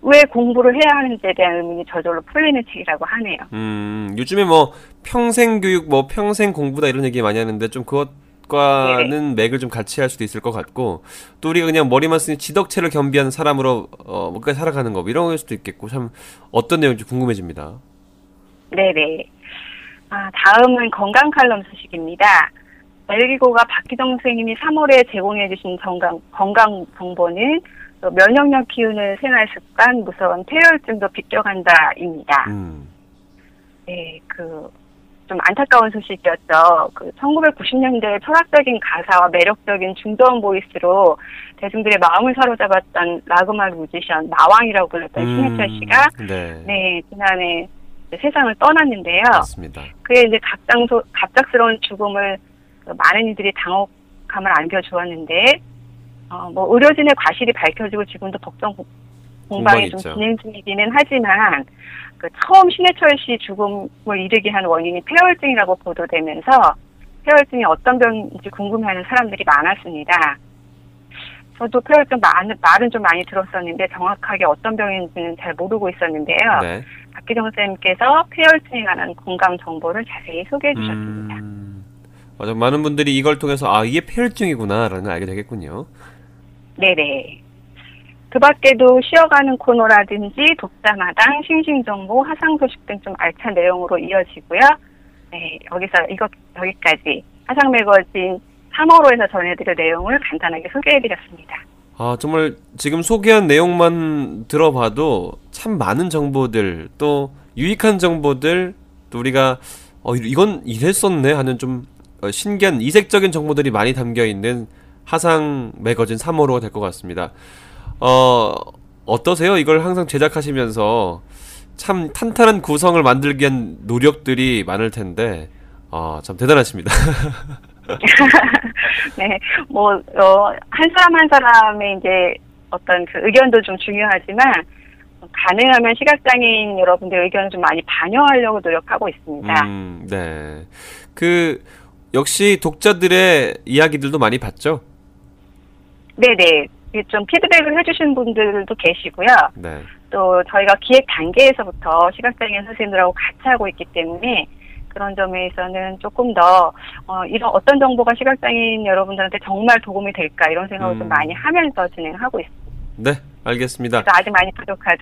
왜 공부를 해야 하는지에 대한 의문이 저절로 풀리는 책이라고 하네요. 음, 요즘에 뭐 평생 교육, 뭐 평생 공부다 이런 얘기 많이 하는데 좀 그것 과는 맥을 좀 같이 할 수도 있을 것 같고 또 우리가 그냥 머리만 쓰는 지덕체를 겸비한 사람으로 어, 뭔가 살아가는 거뭐 이런 걸 수도 있겠고 참 어떤 내용인지 궁금해집니다. 네네. 아, 다음은 건강 칼럼 소식입니다. 멜기고가 박기정 선생님이 3월에 제공해주신 건강, 건강 정보는 또 면역력 키우는 생활 습관, 무서운 폐혈증도 비껴간다입니다. 음. 네, 그, 좀 안타까운 소식이었죠. 그, 1990년대 철학적인 가사와 매력적인 중저음 보이스로 대중들의 마음을 사로잡았던 라그말 뮤지션, 마왕이라고 불렸던 신해철 씨가, 네. 네, 지난해 세상을 떠났는데요. 맞습니다. 그의 이제 갑장소, 갑작스러운 죽음을 그 많은 이들이 당혹감을 안겨주었는데, 어, 뭐, 의료진의 과실이 밝혀지고 지금도 법정 공- 공방이 좀 있죠. 진행 중이기는 하지만, 그 처음 신해철 씨 죽음을 이르게 한 원인이 폐혈증이라고 보도되면서, 폐혈증이 어떤 병인지 궁금해하는 사람들이 많았습니다. 저도 폐혈증 말, 말은 좀 많이 들었었는데, 정확하게 어떤 병인지는 잘 모르고 있었는데요. 네. 박기정 쌤께서 폐혈증에 관한 건강 정보를 자세히 소개해 주셨습니다. 음. 맞아, 많은 분들이 이걸 통해서 아 이게 폐혈증이구나라는 걸 알게 되겠군요. 네네. 그 밖에도 쉬어가는 코너라든지 독자마당, 싱싱정보, 화상 소식 등 좀 알찬 내용으로 이어지고요. 네, 여기서 이것, 여기까지 화상 매거진 3월호에서 전해드릴 내용을 간단하게 소개해드렸습니다. 아, 정말 지금 소개한 내용만 들어봐도 참 많은 정보들, 또 유익한 정보들, 또 우리가 어, 이- 이건 이랬었네 하는 좀 어, 신기한 이색적인 정보들이 많이 담겨 있는 하상 매거진 3호로가 될 것 같습니다. 어, 어떠세요? 이걸 항상 제작하시면서 참 탄탄한 구성을 만들기 위한 노력들이 많을 텐데, 어, 참 대단하십니다. [laughs] 네, 뭐, 어, 한 사람 한 사람의 이제 어떤 그 의견도 좀 중요하지만, 가능하면 시각장애인 여러분들 의견을 좀 많이 반영하려고 노력하고 있습니다. 음, 네. 그 역시 독자들의 이야기들도 많이 봤죠? 네네. 좀 피드백을 해주신 분들도 계시고요. 네. 또 저희가 기획 단계에서부터 시각장애인 선생님들하고 같이 하고 있기 때문에 그런 점에서는 조금 더 어, 이런 어떤 정보가 시각장애인 여러분들한테 정말 도움이 될까 이런 생각을 음. 좀 많이 하면서 진행하고 있습니다. 네, 알겠습니다. 아직 많이 부족하죠?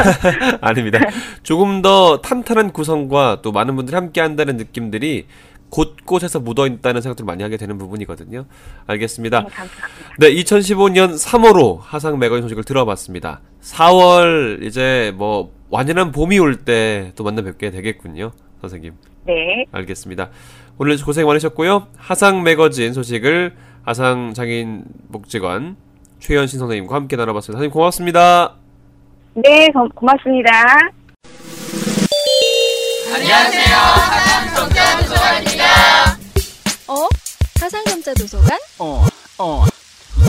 [laughs] 아닙니다. 조금 더 탄탄한 구성과 또 많은 분들이 함께 한다는 느낌들이 곳곳에서 묻어 있다는 생각들을 많이 하게 되는 부분이거든요. 알겠습니다. 네, 감사합니다. 네, 2015년 3월호 하상 매거진 소식을 들어봤습니다. 4월 이제 뭐 완연한 봄이 올 때 또 만나 뵙게 되겠군요, 선생님. 네. 알겠습니다. 오늘 고생 많으셨고요. 하상 매거진 소식을 하상 장애인 복지관 최현신 선생님과 함께 나눠봤습니다. 선생님 고맙습니다. 네, 고, 고맙습니다. 어? 사상점자 도서관? 어, 어,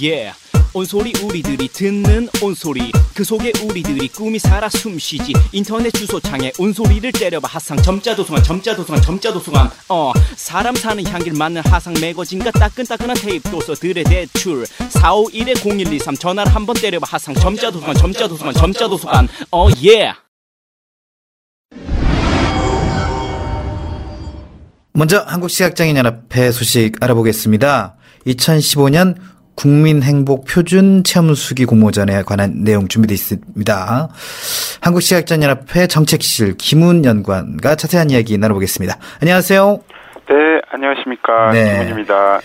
yeah. 온소리 우리들이 듣는 온소리. 그 속에 우리들이 꿈이 살아 숨쉬지. 인터넷 주소창에 온소리를 때려봐. 하상 점자도송한 점자도송한 점자도송한 어. 사람 사는 향기를 맡는 하상 매거진과 따끈따끈한 테이프 도서들의 대출. 451-0123 전화를 한번 때려봐. 하상 점자도송한 점자도송한 점자도송한 어 예. 먼저 한국시각장애인연합회 소식 알아보겠습니다. 2015년 국민행복표준 체험수기 공모전에 관한 내용 준비되어 있습니다. 한국시각장애인연합회 정책실 김훈 연구관과 자세한 이야기 나눠보겠습니다. 안녕하세요. 네, 안녕하십니까. 네. 김훈입니다.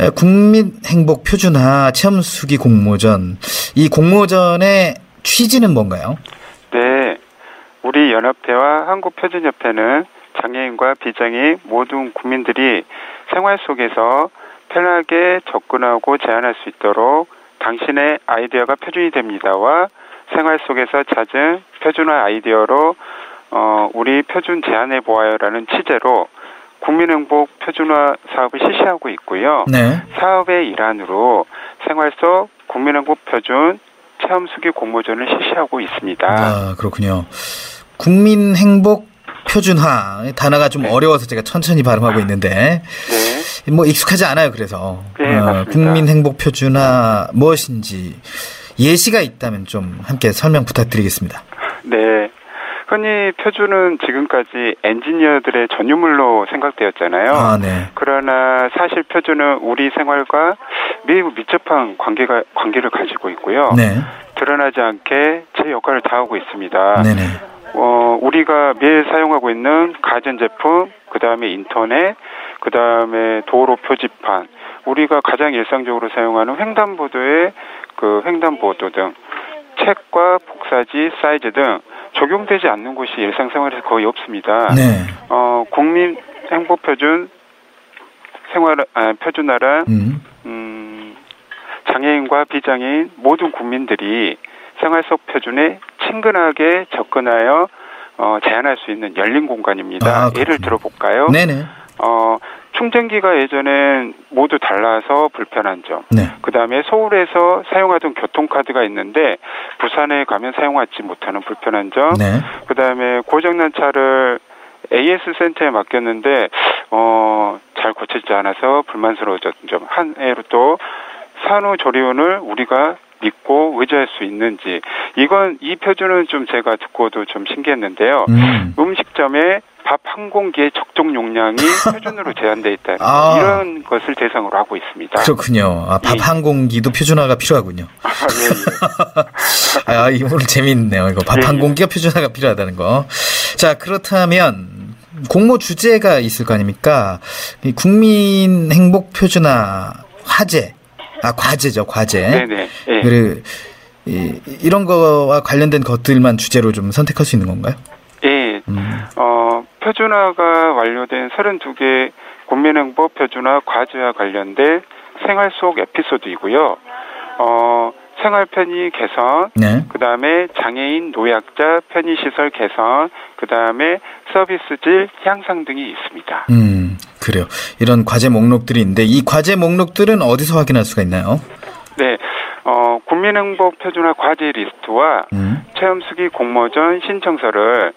에, 국민행복표준화 체험수기 공모전. 이 공모전의 취지는 뭔가요? 네, 우리 연합회와 한국표준협회는 장애인과 비장애인 모든 국민들이 생활 속에서 편하게 접근하고 제안할 수 있도록 당신의 아이디어가 표준이 됩니다와 생활 속에서 찾은 표준화 아이디어로 어, 우리 표준 제안해 보아요라는 취재로 국민행복 표준화 사업을 실시하고 있고요. 네. 사업의 일환으로 생활 속 국민행복 표준 체험 수기 공모전을 실시하고 있습니다. 아, 그렇군요. 국민행복 표준화 단어가 좀 어려워서 제가 천천히 발음하고 있는데 뭐 익숙하지 않아요. 그래서 네, 어, 맞습니다. 국민 행복 표준화 무엇인지 예시가 있다면 좀 함께 설명 부탁드리겠습니다. 네. 흔히 표준은 지금까지 엔지니어들의 전유물로 생각되었잖아요. 아, 네. 그러나 사실 표준은 우리 생활과 매우 밀접한 관계가 관계를 가지고 있고요. 네. 드러나지 않게 제 역할을 다하고 있습니다. 네네. 어, 우리가 매일 사용하고 있는 가전제품, 그 다음에 인터넷, 그 다음에 도로 표지판, 우리가 가장 일상적으로 사용하는 횡단보도의 그 횡단보도 등 책과 복사지, 사이즈 등 적용되지 않는 곳이 일상생활에서 거의 없습니다. 네. 어, 국민 행복표준 생활 아, 표준화란 음. 음, 장애인과 비장애인 모든 국민들이 생활 속 표준에 친근하게 접근하여 어, 제한할 수 있는 열린 공간입니다. 아, 예를 들어볼까요? 네네. 어, 충전기가 예전엔 모두 달라서 불편한 점. 네. 그 다음에 서울에서 사용하던 교통카드가 있는데 부산에 가면 사용하지 못하는 불편한 점. 네. 그 다음에 고장난 차를 AS 센터에 맡겼는데 어, 잘 고쳐지지 않아서 불만스러워졌던 점. 한 해로 또 산후조리원을 우리가 믿고 의지할 수 있는지 이건 이 표준은 좀 제가 듣고도 좀 신기했는데요. 음. 음식점에 밥 한 공기의 적정 용량이 [laughs] 표준으로 제한돼 있다는 아. 이런 것을 대상으로 하고 있습니다. 그렇군요. 아, 예. 밥한 공기도 표준화가 필요하군요. [laughs] 아, 이 오늘 재미있네요. 이거 밥한 예, 예. 공기가 표준화가 필요하다는 거. 자, 그렇다면 공모 주제가 있을 거 아닙니까? 이 국민 행복 표준화 화제. 아, 과제죠, 과제. 네네. 예. 그 이, 이런 거와 관련된 것들만 주제로 좀 선택할 수 있는 건가요? 예. 음. 어, 표준화가 완료된 32개 국민행복 표준화 과제와 관련된 생활 속 에피소드이고요. 어, 생활 편의 개선, 네. 그 다음에 장애인 노약자 편의 시설 개선, 그 다음에 서비스 질 향상 등이 있습니다. 음, 그래요. 이런 과제 목록들이 있는데 이 과제 목록들은 어디서 확인할 수가 있나요? 네, 어, 국민행복 표준화 과제 리스트와 음. 체험 수기 공모전 신청서를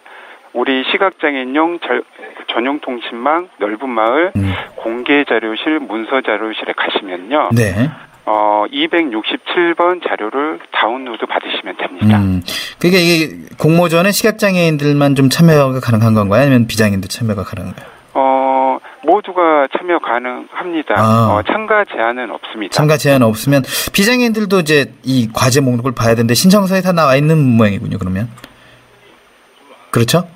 우리 시각장애인용 절- 전용 통신망 넓은 마을 공개 자료실 문서 자료실에 가시면요. 음. 네. 어, 267번 자료를 다운로드 받으시면 됩니다. 음. 그러니까 이게 공모전에 시각장애인들만 좀 참여가 가능한 건가요? 아니면 비장애인도 참여가 가능한가요? 어, 모두가 참여 가능합니다. 아. 어, 참가 제한은 없습니다. 참가 제한 없으면 비장애인들도 이제 이 과제 목록을 봐야 되는데 신청서에 다 나와 있는 모양이군요. 그러면 그렇죠?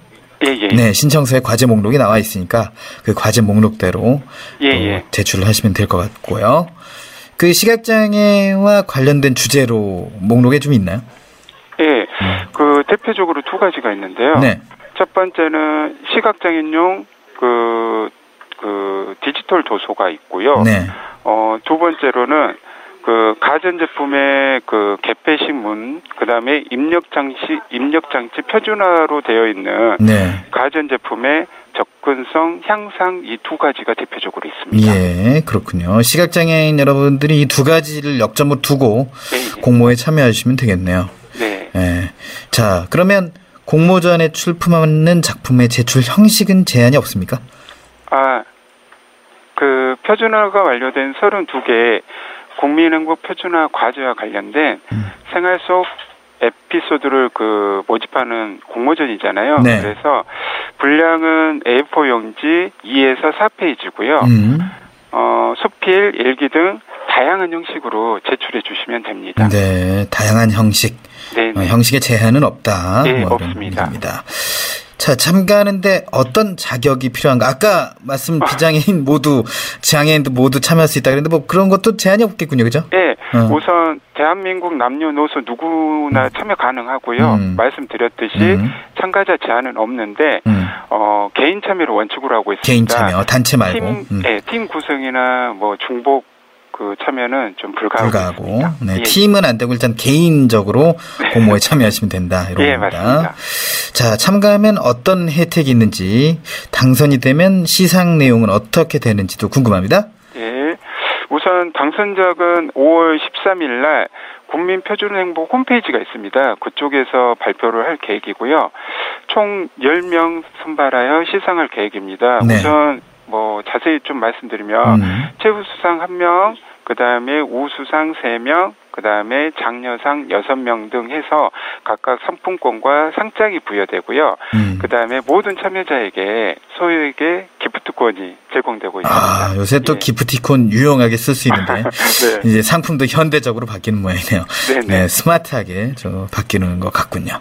예, 예. 네, 신청서에 과제 목록이 나와 있으니까 그 과제 목록대로 예, 예. 제출을 하시면 될 것 같고요. 그 시각장애와 관련된 주제로 목록에 좀 있나요? 예. 그 대표적으로 두 가지가 있는데요. 음. 네. 첫 번째는 시각장애인용 그, 그 디지털 도서가 있고요. 네. 어, 두 번째로는 그 가전제품의 그 개폐식문, 그 다음에 입력 장치, 입력 장치 표준화로 되어 있는 네. 가전제품의 접근성 향상 이 두 가지가 대표적으로 있습니다. 예, 그렇군요. 시각장애인 여러분들이 이 두 가지를 역점으로 두고 네, 공모에 참여하시면 되겠네요. 네. 예. 자, 그러면 공모전에 출품하는 작품의 제출 형식은 제한이 없습니까? 아, 그 표준화가 완료된 32개 국민행복 표준화 과제와 관련된 음. 생활 속 에피소드를 그 모집하는 공모전이잖아요. 네. 그래서 분량은 A4 용지 2에서 4페이지고요. 음. 어, 수필, 일기 등 다양한 형식으로 제출해 주시면 됩니다. 네, 다양한 형식. 네, 어, 형식에 제한은 없다. 네, 뭐 없습니다. 얘기입니다. 자, 참가하는데 어떤 자격이 필요한가? 아까 말씀 비장애인 모두, 장애인도 모두 참여할 수 있다 그랬는데 뭐 그런 것도 제한이 없겠군요. 그죠? 예, 어. 우선 대한민국 남녀노소 누구나 참여 가능하고요. 음. 말씀드렸듯이 음. 참가자 제한은 없는데 음. 어, 개인 참여를 원칙으로 하고 있습니다. 개인 참여, 단체 말고. 팀, 음. 예, 팀 구성이나 뭐 중복 그 참여는 좀 불가하고 불가하고. 네, 예. 팀은 안 되고 일단 개인적으로 [laughs] 공모에 참여하시면 된다. 이런 예, 겁니다. 맞습니다. 자, 참가하면 어떤 혜택이 있는지, 당선이 되면 시상 내용은 어떻게 되는지도 궁금합니다. 예. 우선 당선작은 5월 13일 날 국민 표준 행복 홈페이지가 있습니다. 그쪽에서 발표를 할 계획이고요. 총 10명 선발하여 시상할 계획입니다. 네. 우선 뭐 자세히 좀 말씀드리면 음. 최우 수상 1명, 그 다음에 우수상 3명, 그 다음에 장려상 6명 등 해서 각각 상품권과 상장이 부여되고요. 음. 그 다음에 모든 참여자에게 소유에게 기프트권이 제공되고 있습니다. 아, 요새 또 기프티콘 유용하게 쓸 수 있는데, [laughs] 네. 이제 상품도 현대적으로 바뀌는 모양이네요. 네네. 네, 스마트하게 저 바뀌는 것 같군요.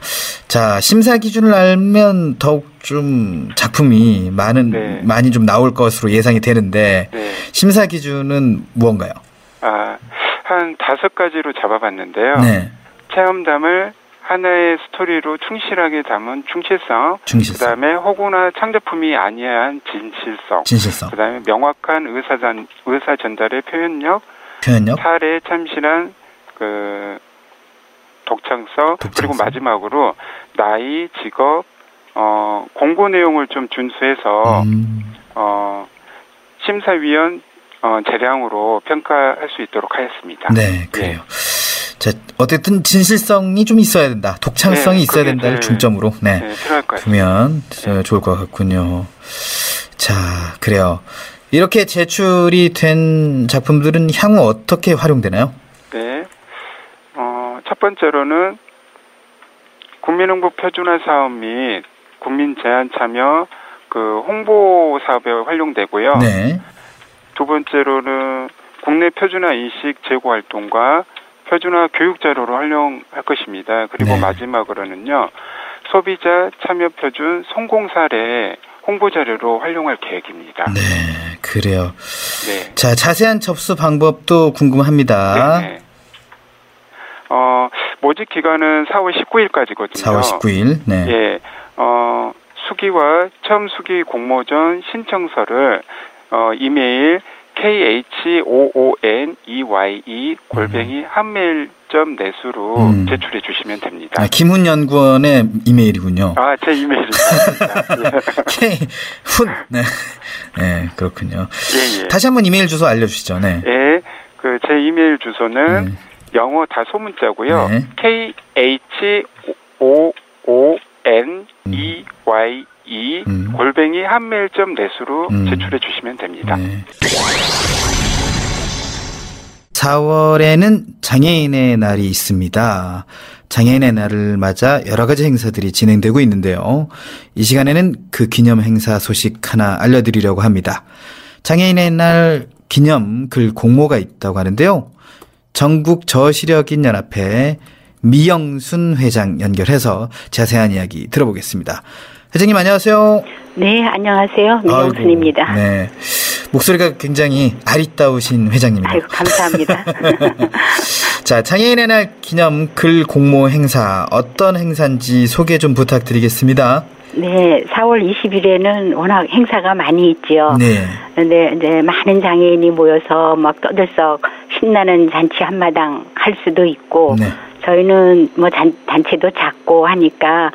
자, 심사 기준을 알면 더욱 좀 작품이 많은, 네. 많이 좀 나올 것으로 예상이 되는데, 네. 심사 기준은 무언가요? 아, 한 다섯 가지로 잡아봤는데요. 네. 체험담을 하나의 스토리로 충실하게 담은 충실성, 충실성. 그다음에 호구나 창작품이 아니한 진실성, 진실성. 그다음에 명확한 의사 전 의사 전달의 표현력, 표현력? 사례에 참신한 그 독창성, 그리고 마지막으로 나이, 직업, 어 공고 내용을 좀 준수해서 음. 어 심사위원 어, 재량으로 평가할 수 있도록 하였습니다. 네, 그래요. 자, 어쨌든 진실성이 좀 있어야 된다. 독창성이 네, 있어야 된다를 중점으로. 네. 네. 보면 저 좋을 것 같군요. 자, 그래요. 이렇게 제출이 된 작품들은 향후 어떻게 활용되나요? 네. 어, 첫 번째로는 국민홍보 표준화 사업 및 국민 제한 참여 그 홍보 사업에 활용되고요. 네. 두 번째로는 국내 표준화 인식 제고 활동과 표준화 교육 자료로 활용할 것입니다. 그리고 네. 마지막으로는요. 소비자 참여 표준 성공 사례 홍보 자료로 활용할 계획입니다. 네, 그래요. 네. 자, 자세한 접수 방법도 궁금합니다. 네. 어, 모집 기간은 4월 19일까지거든요. 4월 19일. 네. 예. 어, 수기와 처음 수기 공모전 신청서를 어, 이메일 khooneye 골뱅이 한메일.점 넷으로 음. 제출해 주시면 됩니다. 아, 김훈 연구원의 이메일이군요. 아, 제 이메일입니다. [laughs] K 훈. 네. 네, 그렇군요. 예, 예. 다시 한번 이메일 주소 알려 주시죠. 네. 예, 그 제 이메일 주소는 영어 다 소 문자고요. 네. K H O O N E Y E 골뱅이 한메일.점 넷으로 음. 제출해 주시면 됩니다. 네. 4월에는 장애인의 날이 있습니다. 장애인의 날을 맞아 여러 가지 행사들이 진행되고 있는데요. 이 시간에는 그 기념 행사 소식 하나 알려드리려고 합니다. 장애인의 날 기념 글 공모가 있다고 하는데요. 전국 저시력인 연합회 미영순 회장 연결해서 자세한 이야기 들어보겠습니다. 회장님 안녕하세요. 네, 안녕하세요. 미영순입니다. 아이고, 네. 목소리가 굉장히 아리따우신 회장님입니다. 아이고, 감사합니다. [laughs] 자, 장애인의 날 기념 글 공모 행사 어떤 행사인지 소개 좀 부탁드리겠습니다. 네, 4월 20일에는 워낙 행사가 많이 있죠. 네. 근데 이제 많은 장애인이 모여서 막 떠들썩 신나는 잔치 한마당 할 수도 있고 네. 저희는 뭐 잔, 단체도 작고 하니까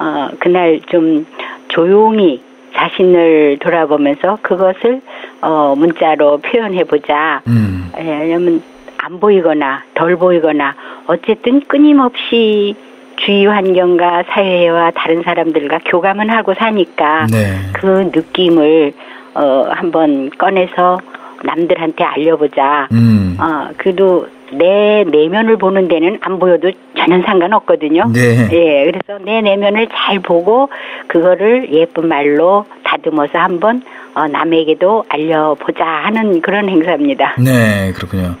어 그날 좀 조용히 자신을 돌아보면서 그것을 어, 문자로 표현해 보자. 음. 예, 왜냐면 안 보이거나 덜 보이거나 어쨌든 끊임없이 주위 환경과 사회와 다른 사람들과 교감은 하고 사니까 네. 그 느낌을 어, 한번 꺼내서 남들한테 알려보자. 음. 어, 그래도 내 내면을 보는 데는 안 보여도 전혀 상관없거든요. 네. 예, 그래서 내 내면을 잘 보고 그거를 예쁜 말로 다듬어서 한번 어, 남에게도 알려보자 하는 그런 행사입니다. 네, 그렇군요.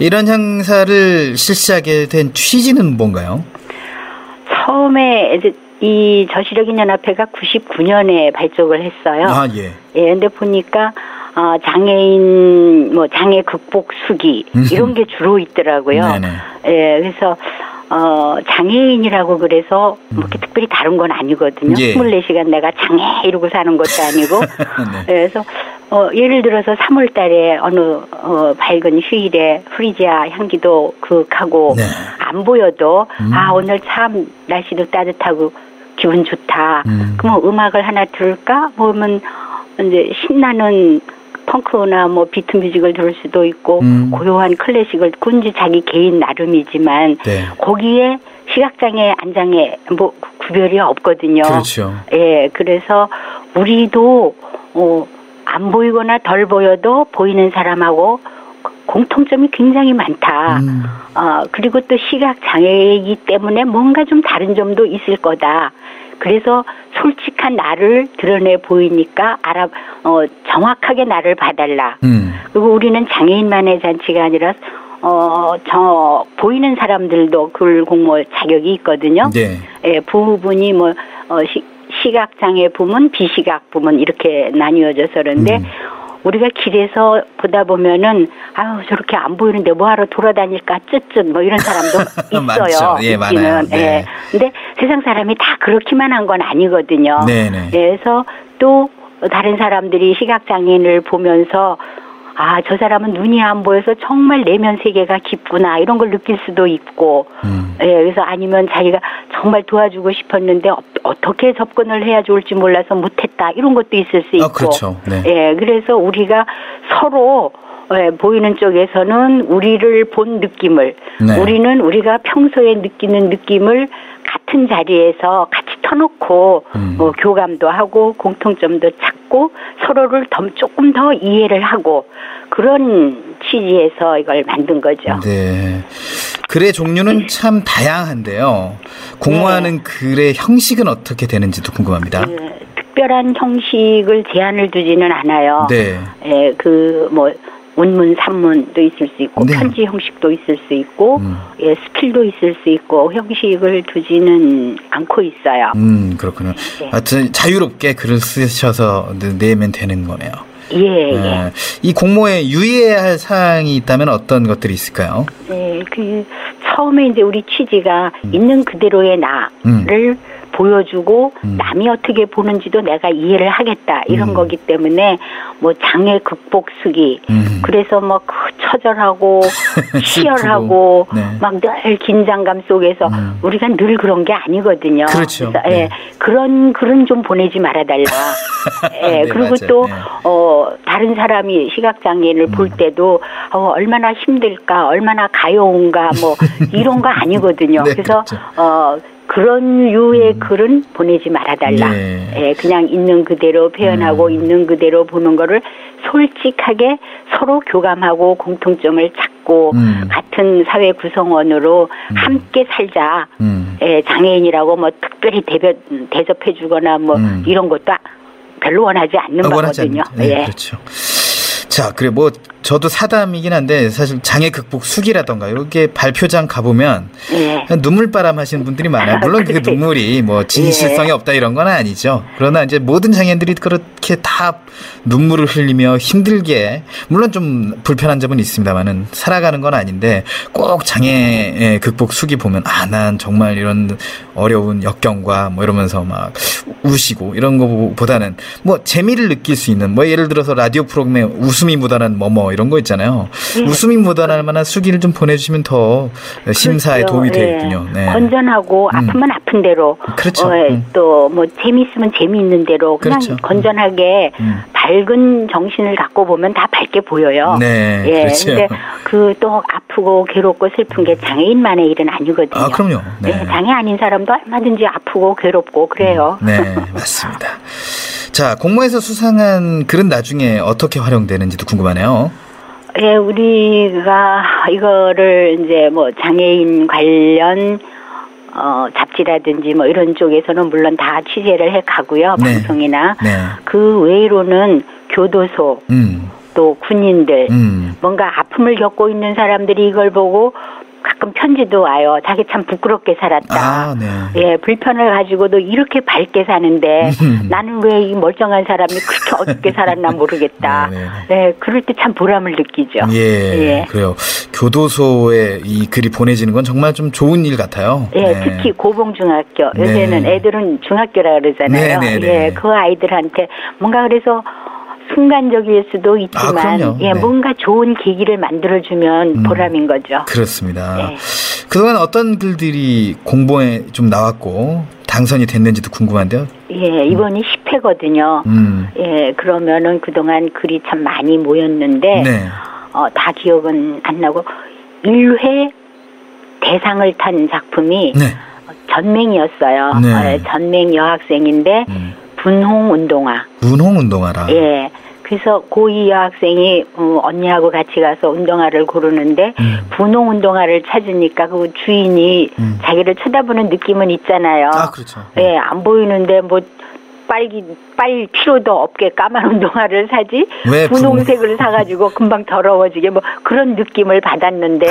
이런 행사를 실시하게 된 취지는 뭔가요? 처음에 이제 이 저시력인 연합회가 99년에 발족을 했어요. 아, 예. 예, 근데 보니까 어, 장애인 뭐 장애 극복 수기 이런 게 주로 있더라고요. 네네. 예, 그래서 어, 장애인이라고 그래서 뭐 이렇게 특별히 다른 건 아니거든요. 예. 24시간 내가 장애 이러고 사는 것도 아니고. [laughs] 네. 예, 그래서 어, 예를 들어서 3월 달에 어느 어, 밝은 휴일에 프리지아 향기도 그윽하고 네. 안 보여도 음. 아, 오늘 참 날씨도 따뜻하고 기분 좋다. 음. 그러면 음악을 하나 들을까? 보면 이제 신나는 펑크나 뭐 비트 뮤직을 들을 수도 있고 음. 고요한 클래식을 군지 자기 개인 나름이지만 네. 거기에 시각장애 안장애 뭐 구별이 없거든요. 그렇죠. 예, 그래서 우리도 어, 안 보이거나 덜 보여도 보이는 사람하고 공통점이 굉장히 많다. 음. 어, 그리고 또 시각 장애이기 때문에 뭔가 좀 다른 점도 있을 거다. 그래서 솔직한 나를 드러내 보이니까 알아 어, 정확하게 나를 봐달라. 음. 그리고 우리는 장애인만의 잔치가 아니라 어, 저 보이는 사람들도 글 공모 자격이 있거든요. 네. 예, 부분이 뭐 어, 시, 시각 장애 부문, 비시각 부문 이렇게 나뉘어져서 그런데 음. 우리가 길에서 보다 보면은 아유 저렇게 안 보이는데 뭐하러 돌아다닐까 쯧쯧 뭐 이런 사람도. [laughs] 있어요. 예. 많아요. 네. 예. 근데 세상 사람이 다 그렇기만 한 건 아니거든요. 네네. 그래서 또 다른 사람들이 시각 장애인을 보면서 아, 저 사람은 눈이 안 보여서 정말 내면 세계가 깊구나, 이런 걸 느낄 수도 있고, 음. 예, 그래서 아니면 자기가 정말 도와주고 싶었는데 어, 어떻게 접근을 해야 좋을지 몰라서 못했다, 이런 것도 있을 수 있고. 아, 그렇죠. 네. 예, 그래서 우리가 서로 예, 보이는 쪽에서는 우리를 본 느낌을, 네. 우리는 우리가 평소에 느끼는 느낌을 같은 자리에서 터놓고 음. 뭐 교감도 하고 공통점도 찾고 서로를 더 조금 더 이해를 하고 그런 취지에서 이걸 만든 거죠. 네. 글의 종류는 참 다양한데요. 공모하는 글의 형식은 어떻게 되는지도 궁금합니다. 예, 특별한 형식을 제한을 두지는 않아요. 네. 예, 그 뭐 운문, 산문도 있을 수 있고 네. 음. 편지 형식도 있을 수 있고 예, 스킬도 있을 수 있고 형식을 두지는 않고 있어요. 음, 그렇군요. 네. 하여튼 자유롭게 글을 쓰셔서 내면 되는 거네요. 예, 예. 네. 이 공모에 유의해야 할 사항이 있다면 어떤 것들이 있을까요? 네, 그 처음에 이제 우리 취지가 음. 있는 그대로의 나를 보여주고 남이 어떻게 보는지도 내가 이해를 하겠다 이런 음. 거기 때문에 뭐 장애 극복 수기 음. 그래서 뭐그 처절하고 [laughs] 치열하고 네. 막늘 긴장감 속에서 우리가 늘 그런 게 아니거든요. 그렇죠. 래서 네. 예, 그런 글은 좀 보내지 말아달라. [laughs] 예, 네, 그리고 맞아요. 또 네. 어, 다른 사람이 시각 장애인을 볼 음. 때도 어, 얼마나 힘들까, 얼마나 가여운가, 뭐 [laughs] 이런 거 아니거든요. 네, 그래서 그렇죠. 어, 그런 유의 글은 보내지 말아달라. 네. 예, 그냥 있는 그대로 표현하고 있는 그대로 보는 거를 솔직하게 서로 교감하고 공통점을 찾고 음. 같은 사회 구성원으로 함께 살자. 음. 예, 장애인이라고 뭐 특별히 대변, 대접해주거나 뭐 음. 이런 것도 아- 별로 원하지 않는 어, 원하지 거거든요. 않는- 네, 예. 그렇죠. 자, 그래 뭐 저도 사담이긴 한데 사실 장애 극복 수기라던가 이렇게 발표장 가보면 예. 눈물바람 하시는 분들이 많아요. 물론 그. 눈물이 뭐 진실성이 없다 이런 건 아니죠. 그러나 이제 모든 장애인들이 그렇게 다 눈물을 흘리며 힘들게 물론 좀 불편한 점은 있습니다만은 살아가는 건 아닌데 꼭 장애 극복 수기 보면 아 난 정말 이런 어려운 역경과 뭐 이러면서 막 우시고 이런 거보다는 뭐 재미를 느낄 수 있는 뭐 예를 들어서 라디오 프로그램에 웃음 이 묻어난 뭐뭐 이런 거 있잖아요. 예. 웃음이 묻어날 만한 수기를 좀 보내주시면 더 심사에 그렇죠. 도움이 예. 되겠군요. 네. 건전하고 아프면 아픈 대로 그렇죠. 어, 음. 또뭐 재미있으면 재미있는 대로 그냥 그렇죠. 건전하게 음. 밝은 정신을 갖고 보면 다 밝게 보여요. 네, 예. 그렇죠. 근데 그 또 아프고 괴롭고 슬픈 게 장애인만의 일은 아니거든요. 아, 그럼요. 네. 예, 장애 아닌 사람도 얼마든지 아프고 괴롭고 그래요. 네, 맞습니다. [laughs] 자, 공모에서 수상한 글은 나중에 어떻게 활용되는지도 궁금하네요. 예, 우리가 이거를 이제 뭐 장애인 관련 어, 잡지라든지 뭐 이런 쪽에서는 물론 다 취재를 해 가고요. 네. 방송이나. 네. 그 외로는 교도소, 음, 또 군인들, 음. 뭔가 아픔을 겪고 있는 사람들이 이걸 보고 가끔 편지도 와요. 자기 참 부끄럽게 살았다. 아, 네. 예, 불편을 가지고도 이렇게 밝게 사는데 음. 나는 왜 이 멀쩡한 사람이 그렇게 어둡게 살았나 모르겠다. [laughs] 네, 예, 그럴 때 참 보람을 느끼죠. 예, 그래요. 교도소에 이 글이 보내지는 건 정말 좀 좋은 일 같아요. 예, 네. 특히 고봉중학교. 네. 요새는 애들은 중학교라 그러잖아요. 네, 네, 네. 예, 그 아이들한테 뭔가 그래서 순간적일 수도 있지만, 아. 예, 네. 음. 뭔가 좋은 계기를 만들어 주면 보람인 거죠. 그렇습니다. 네. 그동안 어떤 글들이 공보에 좀 나왔고 당선이 됐는지도 궁금한데요. 예, 이번이 10회거든요. 음. 예, 그러면은 그동안 글이 참 많이 모였는데, 네. 어, 다 기억은 안 나고, 1회 대상을 탄 작품이 네. 전맹이었어요. 네. 음. 어, 전맹 여학생인데, 분홍 운동화. 분홍 운동하라. 예. 그래서 고2 여학생이 어, 언니하고 같이 가서 운동화를 고르는데 음. 분홍 운동화를 찾으니까 그 주인이 자기를 쳐다보는 느낌은 있잖아요. 아, 그렇죠. 예, 안 보이는데 뭐 빨기 빨 필요도 없게 까만 운동화를 사지 왜 분홍색을 사가지고 금방 더러워지게 뭐 그런 느낌을 받았는데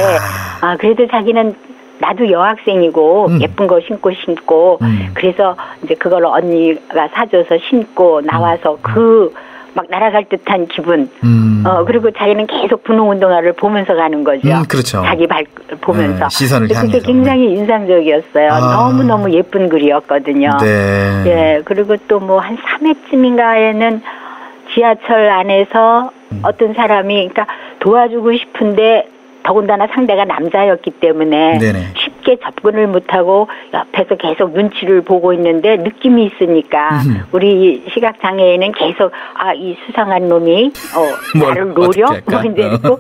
아 그래도 자기는 나도 여학생이고 음. 예쁜 거 신고 신고 그래서 이제 그걸 언니가 사줘서 신고 나와서 그 막 날아갈 듯한 기분 음. 어 그리고 자기는 계속 분홍 운동화를 보면서 가는 거죠. 음, 그렇죠. 자기 발 보면서 네, 시선을 근데 그게 향해서. 굉장히 인상적이었어요. 아. 너무 너무 예쁜 글이었거든요. 네. 예, 그리고 또 뭐 한 3회쯤인가에는 지하철 안에서 음. 어떤 사람이, 그러니까 도와주고 싶은데 더군다나 상대가 남자였기 때문에 네네. 쉽게 접근을 못하고 옆에서 계속 눈치를 보고 있는데 느낌이 있으니까 음. 우리 시각 장애인은 계속 아 이 수상한 놈이 어 [laughs] 뭘 나를 노려? 뭐 이제 또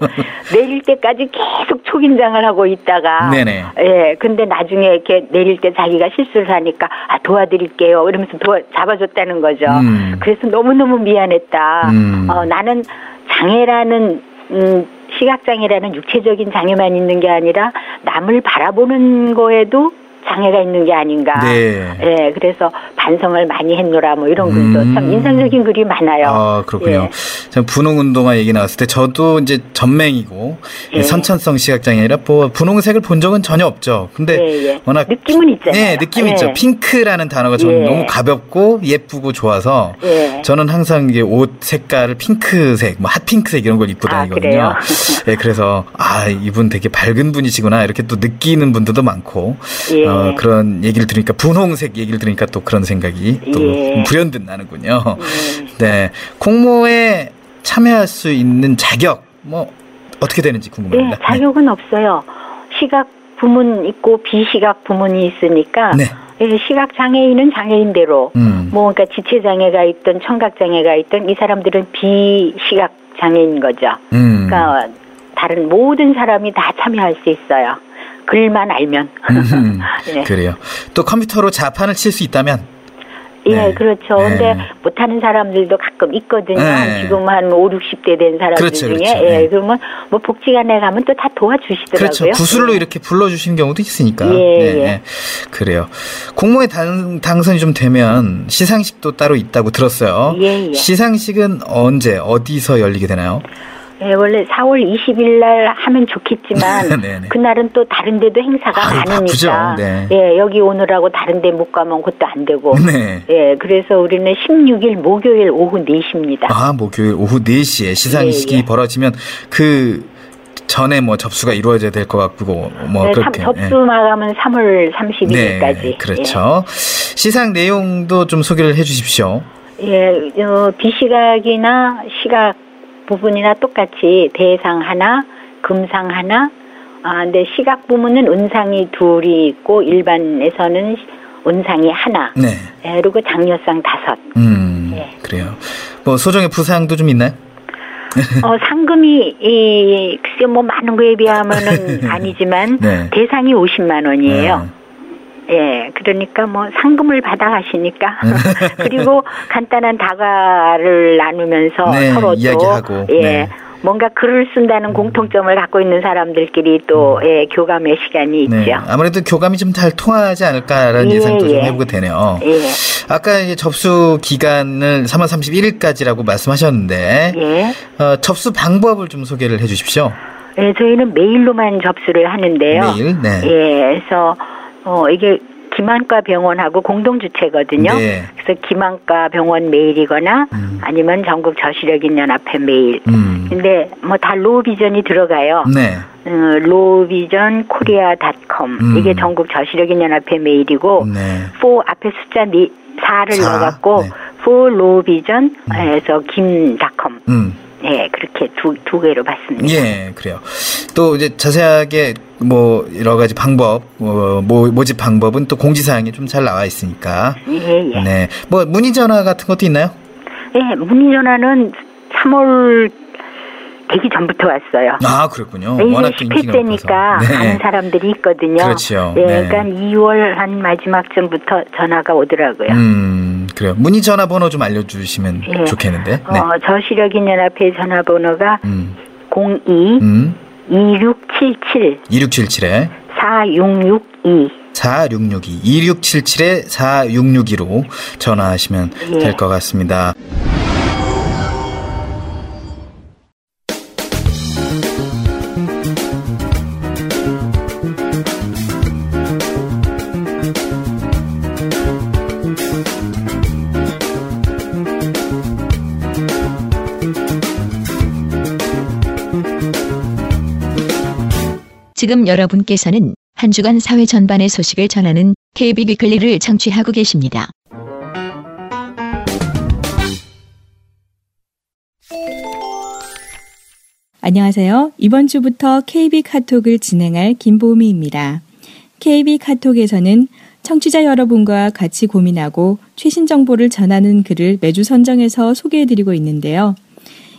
내릴 때까지 계속 초긴장을 하고 있다가 네네. 예 근데 나중에 이렇게 내릴 때 자기가 실수를 하니까 아 도와드릴게요 이러면서 도와 잡아줬다는 거죠. 음. 그래서 너무 너무 미안했다. 음. 어 나는 장애라는 음, 시각장애라는 육체적인 장애만 있는 게 아니라 남을 바라보는 거에도 장애가 있는 게 아닌가. 네. 예, 그래서 반성을 많이 했노라 뭐 이런 글도 음. 참 인상적인 글이 많아요. 아, 그렇군요. 참 분홍 운동화 얘기 나왔을 때 저도 이제 전맹이고 예. 선천성 시각장애라 뭐 분홍색을 본 적은 전혀 없죠. 근데 예, 예. 워낙 느낌은 있잖아요. 네, 느낌 예. 있죠. 핑크라는 단어가 저는 예. 너무 가볍고 예쁘고 좋아서 예. 저는 항상 이게 옷 색깔을 핑크색, 뭐 핫핑크색 이런 걸 입고 다니거든요. 그래요? 예, 그래서 아, 이분 되게 밝은 분이시구나 이렇게 또 느끼는 분들도 많고 예. 어, 그런 얘기를 들으니까 분홍색 얘기를 들으니까 또 그런 생각이 또 예. 불현듯 나는군요. 네. 공모에 참여할 수 있는 자격 뭐 어떻게 되는지 네, 궁금합니다. 자격은 없어요. 시각 부문 있고 비시각 부문이 있으니까 네. 예, 시각 장애인은 장애인대로 음. 뭐 그러니까 지체 장애가 있든 청각 장애가 있든 이 사람들은 비시각 장애인 거죠. 음. 그러니까 다른 모든 사람이 다 참여할 수 있어요. 글만 알면. 음, [laughs] 예. 그래요. 또 컴퓨터로 자판을 칠 수 있다면 예, 네. 그렇죠. 네. 근데 못하는 사람들도 가끔 있거든요. 네. 한 지금 한 5, 60대 된 사람들 그렇죠, 중에. 그렇죠. 예, 네. 그러면 뭐 복지관에 가면 또 다 도와주시더라고요. 그렇죠. 구슬로 이렇게 불러주시는 경우도 있으니까. 예, 네, 예. 네. 그래요. 공모에 당, 당선이 좀 되면 시상식도 따로 있다고 들었어요. 예, 예. 시상식은 언제 어디서 열리게 되나요? 예, 원래 4월 20일 날 하면 좋겠지만 [laughs] 네, 네. 그날은 또 다른 데도 행사가 아유, 많으니까. 네. 예, 여기 오느라고 다른 데 못 가면 그것도 안 되고. 네. 예, 그래서 우리는 16일 목요일 오후 4시입니다. 아, 목요일 오후 4시에 시상식이 예, 예. 벌어지면 그 전에 뭐 접수가 이루어져야 될 것 같고 뭐 네, 그렇게. 삼- 접수 마감은 3월 31일까지. 네, 그렇죠. 시상 내용도 좀 소개를 해 주십시오. 예, 어, 비시각이나 시각 부분이나 똑같이 대상 하나, 금상 하나, 아, 근데 시각 부문은 은상이 둘이 있고 일반에서는 은상이 하나. 네. 예, 그리고 장려상 다섯. 음, 예. 그래요. 뭐 소정의 부상도 좀 있나요? 어, 상금이 이 글쎄 뭐 많은 거에 비하면은 [laughs] 아니지만 네. 대상이 50만 원이에요. 예, 그러니까 뭐 상금을 받아 가시니까 [laughs] 그리고 간단한 다과를 나누면서 네, 서로 또 이야기하고, 예. 네. 뭔가 글을 쓴다는 공통점을 갖고 있는 사람들끼리 또 예, 교감의 시간이 있죠. 네. 아무래도 교감이 좀 잘 통하지 않을까라는 예, 예상도 좀 예. 해보게 되네요. 예. 아까 이제 접수 기간을 3월 31일까지라고 말씀하셨는데 예. 어, 접수 방법을 좀 소개를 해주십시오. 예, 저희는 메일로만 접수를 하는데요. 메일, 네. 예, 그래서 어 이게 기만과 병원하고 공동 주체거든요. 네. 그래서 기만과 병원 메일이거나 아니면 전국 저시력인 연합회 메일. 음. 근데 뭐 다 로비전이 들어가요. 네. 어, 로비전 코리아닷컴 음. 이게 전국 저시력인 연합회 메일이고 네. 포 앞에 숫자 네, 4를 사, 넣어갖고 포 로비전에서 김닷컴 음. 예 그렇게 두 두 개로 받습니다. 예, 그래요. 또 이제 자세하게 뭐 여러 가지 방법, 어, 모, 모집 방법은 또 공지사항에 좀 잘 나와 있으니까. 예, 예. 네. 뭐 문의 전화 같은 것도 있나요? 예, 문의 전화는 3월 되기 전부터 왔어요. 아, 그렇군요. 네, 워낙 이제 또 인기가 10회째니까 높아서. 네. 아는 사람들이 있거든요. 그렇죠. 예, 네. 그러니까 2월 한 마지막 쯤부터 전화가 오더라고요. 음, 그래요. 문의 전화번호 좀 알려주시면 예. 좋겠는데. 네. 어, 저시력인 연합회 전화번호가 음, 02 음, 2677 2677에 4662 4662 2677에 4662로 전화하시면 예. 될것 같습니다. 지금 여러분께서는 한 주간 사회 전반의 소식을 전하는 KB 위클리를 청취하고 계십니다. 안녕하세요. 이번 주부터 KB 카톡을 진행할 김보미입니다. KB 카톡에서는 청취자 여러분과 같이 고민하고 최신 정보를 전하는 글을 매주 선정해서 소개해드리고 있는데요.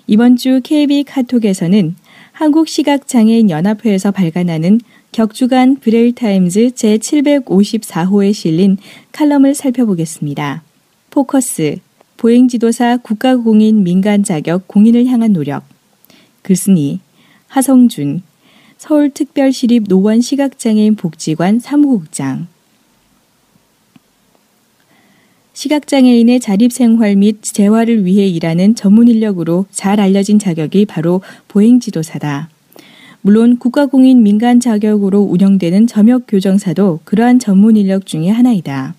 이번 주 KB 카톡에서는 한국시각장애인 연합회에서 발간하는 격주간 Braille Times 제754호에 실린 칼럼을 살펴보겠습니다. 포커스, 보행지도사 국가공인 민간 자격 공인을 향한 노력. 글쓴이 하성준, 서울특별시립 노원시각장애인 복지관 사무국장. 시각장애인의 자립생활 및 재활을 위해 일하는 전문 인력으로 잘 알려진 자격이 바로 보행지도사다. 물론 국가공인 민간 자격으로 운영되는 점역 교정사도 그러한 전문 인력 중의 하나이다.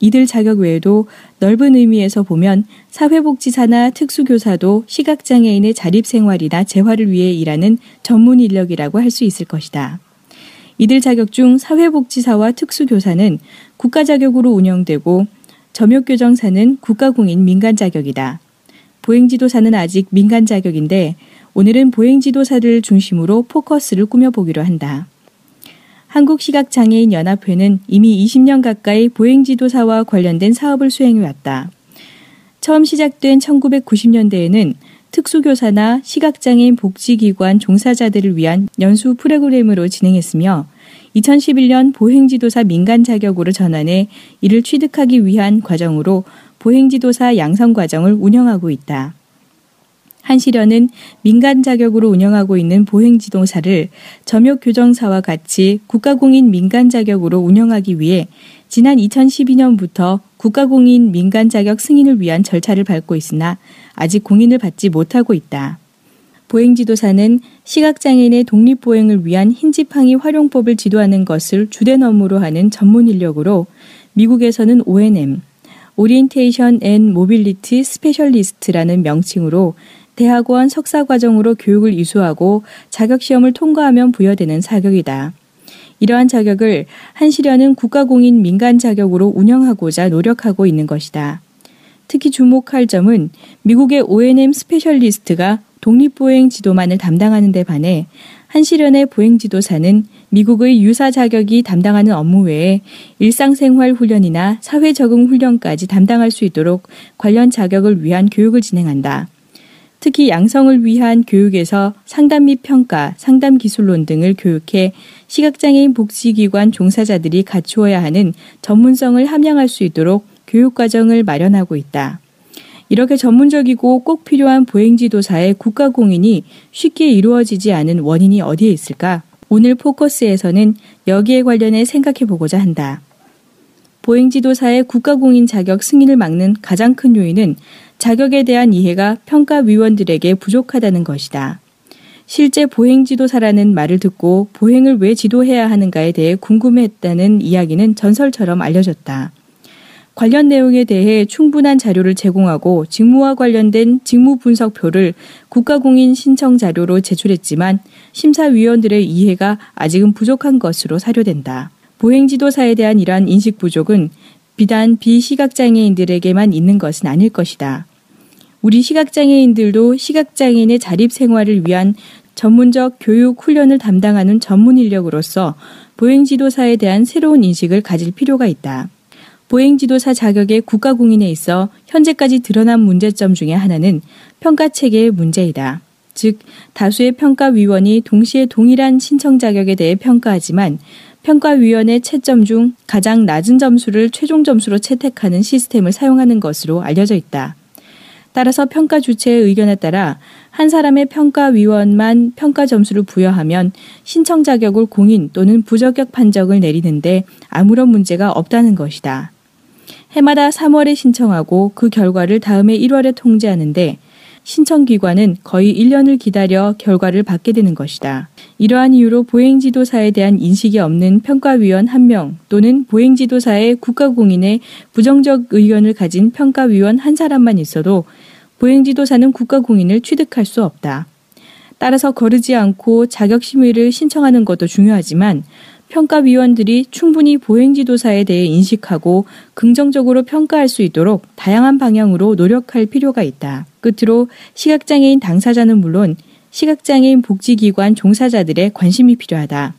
이들 자격 외에도 넓은 의미에서 보면 사회복지사나 특수교사도 시각장애인의 자립생활이나 재활을 위해 일하는 전문 인력이라고 할 수 있을 것이다. 이들 자격 중 사회복지사와 특수교사는 국가 자격으로 운영되고 점역교정사는 국가공인 민간 자격이다. 보행지도사는 아직 민간 자격인데 오늘은 보행지도사를 중심으로 포커스를 꾸며보기로 한다. 한국시각장애인 연합회는 이미 20년 가까이 보행지도사와 관련된 사업을 수행해왔다. 처음 시작된 1990년대에는 특수교사나 시각장애인 복지기관 종사자들을 위한 연수 프로그램으로 진행했으며 2011년 보행지도사 민간 자격으로 전환해 이를 취득하기 위한 과정으로 보행지도사 양성 과정을 운영하고 있다. 한시련은 민간 자격으로 운영하고 있는 보행지도사를 점역 교정사와 같이 국가공인 민간 자격으로 운영하기 위해 지난 2012년부터 국가공인 민간 자격 승인을 위한 절차를 밟고 있으나 아직 공인을 받지 못하고 있다. 보행지도사는 시각장애인의 독립보행을 위한 흰지팡이 활용법을 지도하는 것을 주된 업무로 하는 전문 인력으로 미국에서는 ONM, 오리엔테이션 앤 모빌리티 스페셜리스트라는 명칭으로 대학원 석사과정으로 교육을 이수하고 자격시험을 통과하면 부여되는 자격이다. 이러한 자격을 한시련은 국가공인 민간 자격으로 운영하고자 노력하고 있는 것이다. 특히 주목할 점은 미국의 O&M specialist가 독립보행 지도만을 담당하는 데 반해 한시련의 보행 지도사는 미국의 유사 자격이 담당하는 업무 외에 일상생활 훈련이나 사회 적응 훈련까지 담당할 수 있도록 관련 자격을 위한 교육을 진행한다. 특히 양성을 위한 교육에서 상담 및 평가, 상담 기술론 등을 교육해 시각장애인 복지기관 종사자들이 갖추어야 하는 전문성을 함양할 수 있도록 교육과정을 마련하고 있다. 이렇게 전문적이고 꼭 필요한 보행지도사의 국가 공인이 쉽게 이루어지지 않은 원인이 어디에 있을까? 오늘 포커스에서는 여기에 관련해 생각해 보고자 한다. 보행지도사의 국가공인 자격 승인을 막는 가장 큰 요인은 자격에 대한 이해가 평가위원들에게 부족하다는 것이다. 실제 보행지도사라는 말을 듣고 보행을 왜 지도해야 하는가에 대해 궁금했다는 이야기는 전설처럼 알려졌다. 관련 내용에 대해 충분한 자료를 제공하고 직무와 관련된 직무 분석표를 국가공인 신청 자료로 제출했지만 심사위원들의 이해가 아직은 부족한 것으로 사료된다. 보행 지도사에 대한 이러한 인식 부족은 비단 비시각장애인들에게만 있는 것은 아닐 것이다. 우리 시각장애인들도 시각장애인의 자립 생활을 위한 전문적 교육 훈련을 담당하는 전문 인력으로서 보행 지도사에 대한 새로운 인식을 가질 필요가 있다. 보행 지도사 자격의 국가공인에 있어 현재까지 드러난 문제점 중의 하나는 평가 체계의 문제이다. 즉, 다수의 평가위원이 동시에 동일한 신청 자격에 대해 평가하지만 평가위원회 채점 중 가장 낮은 점수를 최종 점수로 채택하는 시스템을 사용하는 것으로 알려져 있다. 따라서 평가 주체의 의견에 따라 한 사람의 평가위원만 평가 점수를 부여하면 신청 자격을 공인 또는 부적격 판정을 내리는데 아무런 문제가 없다는 것이다. 해마다 3월에 신청하고 그 결과를 다음해 1월에 통지하는데 신청 기관은 거의 1년을 기다려 결과를 받게 되는 것이다. 이러한 이유로 보행지도사에 대한 인식이 없는 평가위원 한명 또는 보행지도사의 국가공인에 부정적 의견을 가진 평가위원 한 사람만 있어도 보행지도사는 국가공인을 취득할 수 없다. 따라서 거르지 않고 자격심의를 신청하는 것도 중요하지만 평가위원들이 충분히 보행지도사에 대해 인식하고 긍정적으로 평가할 수 있도록 다양한 방향으로 노력할 필요가 있다. 끝으로 시각장애인 당사자는 물론 시각장애인 복지기관 종사자들의 관심이 필요하다.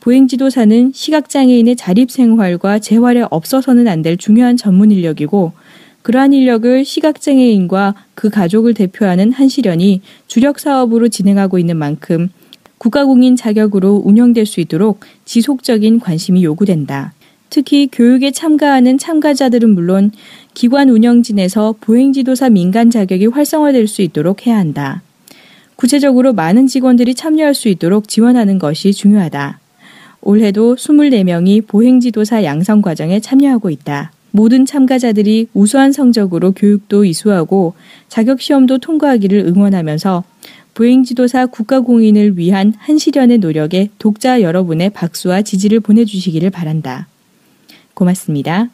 보행지도사는 시각장애인의 자립생활과 재활에 없어서는 안 될 중요한 전문 인력이고 그러한 인력을 시각장애인과 그 가족을 대표하는 한시련이 주력 사업으로 진행하고 있는 만큼 국가공인 자격으로 운영될 수 있도록 지속적인 관심이 요구된다. 특히 교육에 참가하는 참가자들은 물론 기관 운영진에서 보행지도사 민간 자격이 활성화될 수 있도록 해야 한다. 구체적으로 많은 직원들이 참여할 수 있도록 지원하는 것이 중요하다. 올해도 24명이 보행지도사 양성 과정에 참여하고 있다. 모든 참가자들이 우수한 성적으로 교육도 이수하고 자격시험도 통과하기를 응원하면서 보행 지도사 국가공인을 위한 한시련의 노력에 독자 여러분의 박수와 지지를 보내주시기를 바란다. 고맙습니다.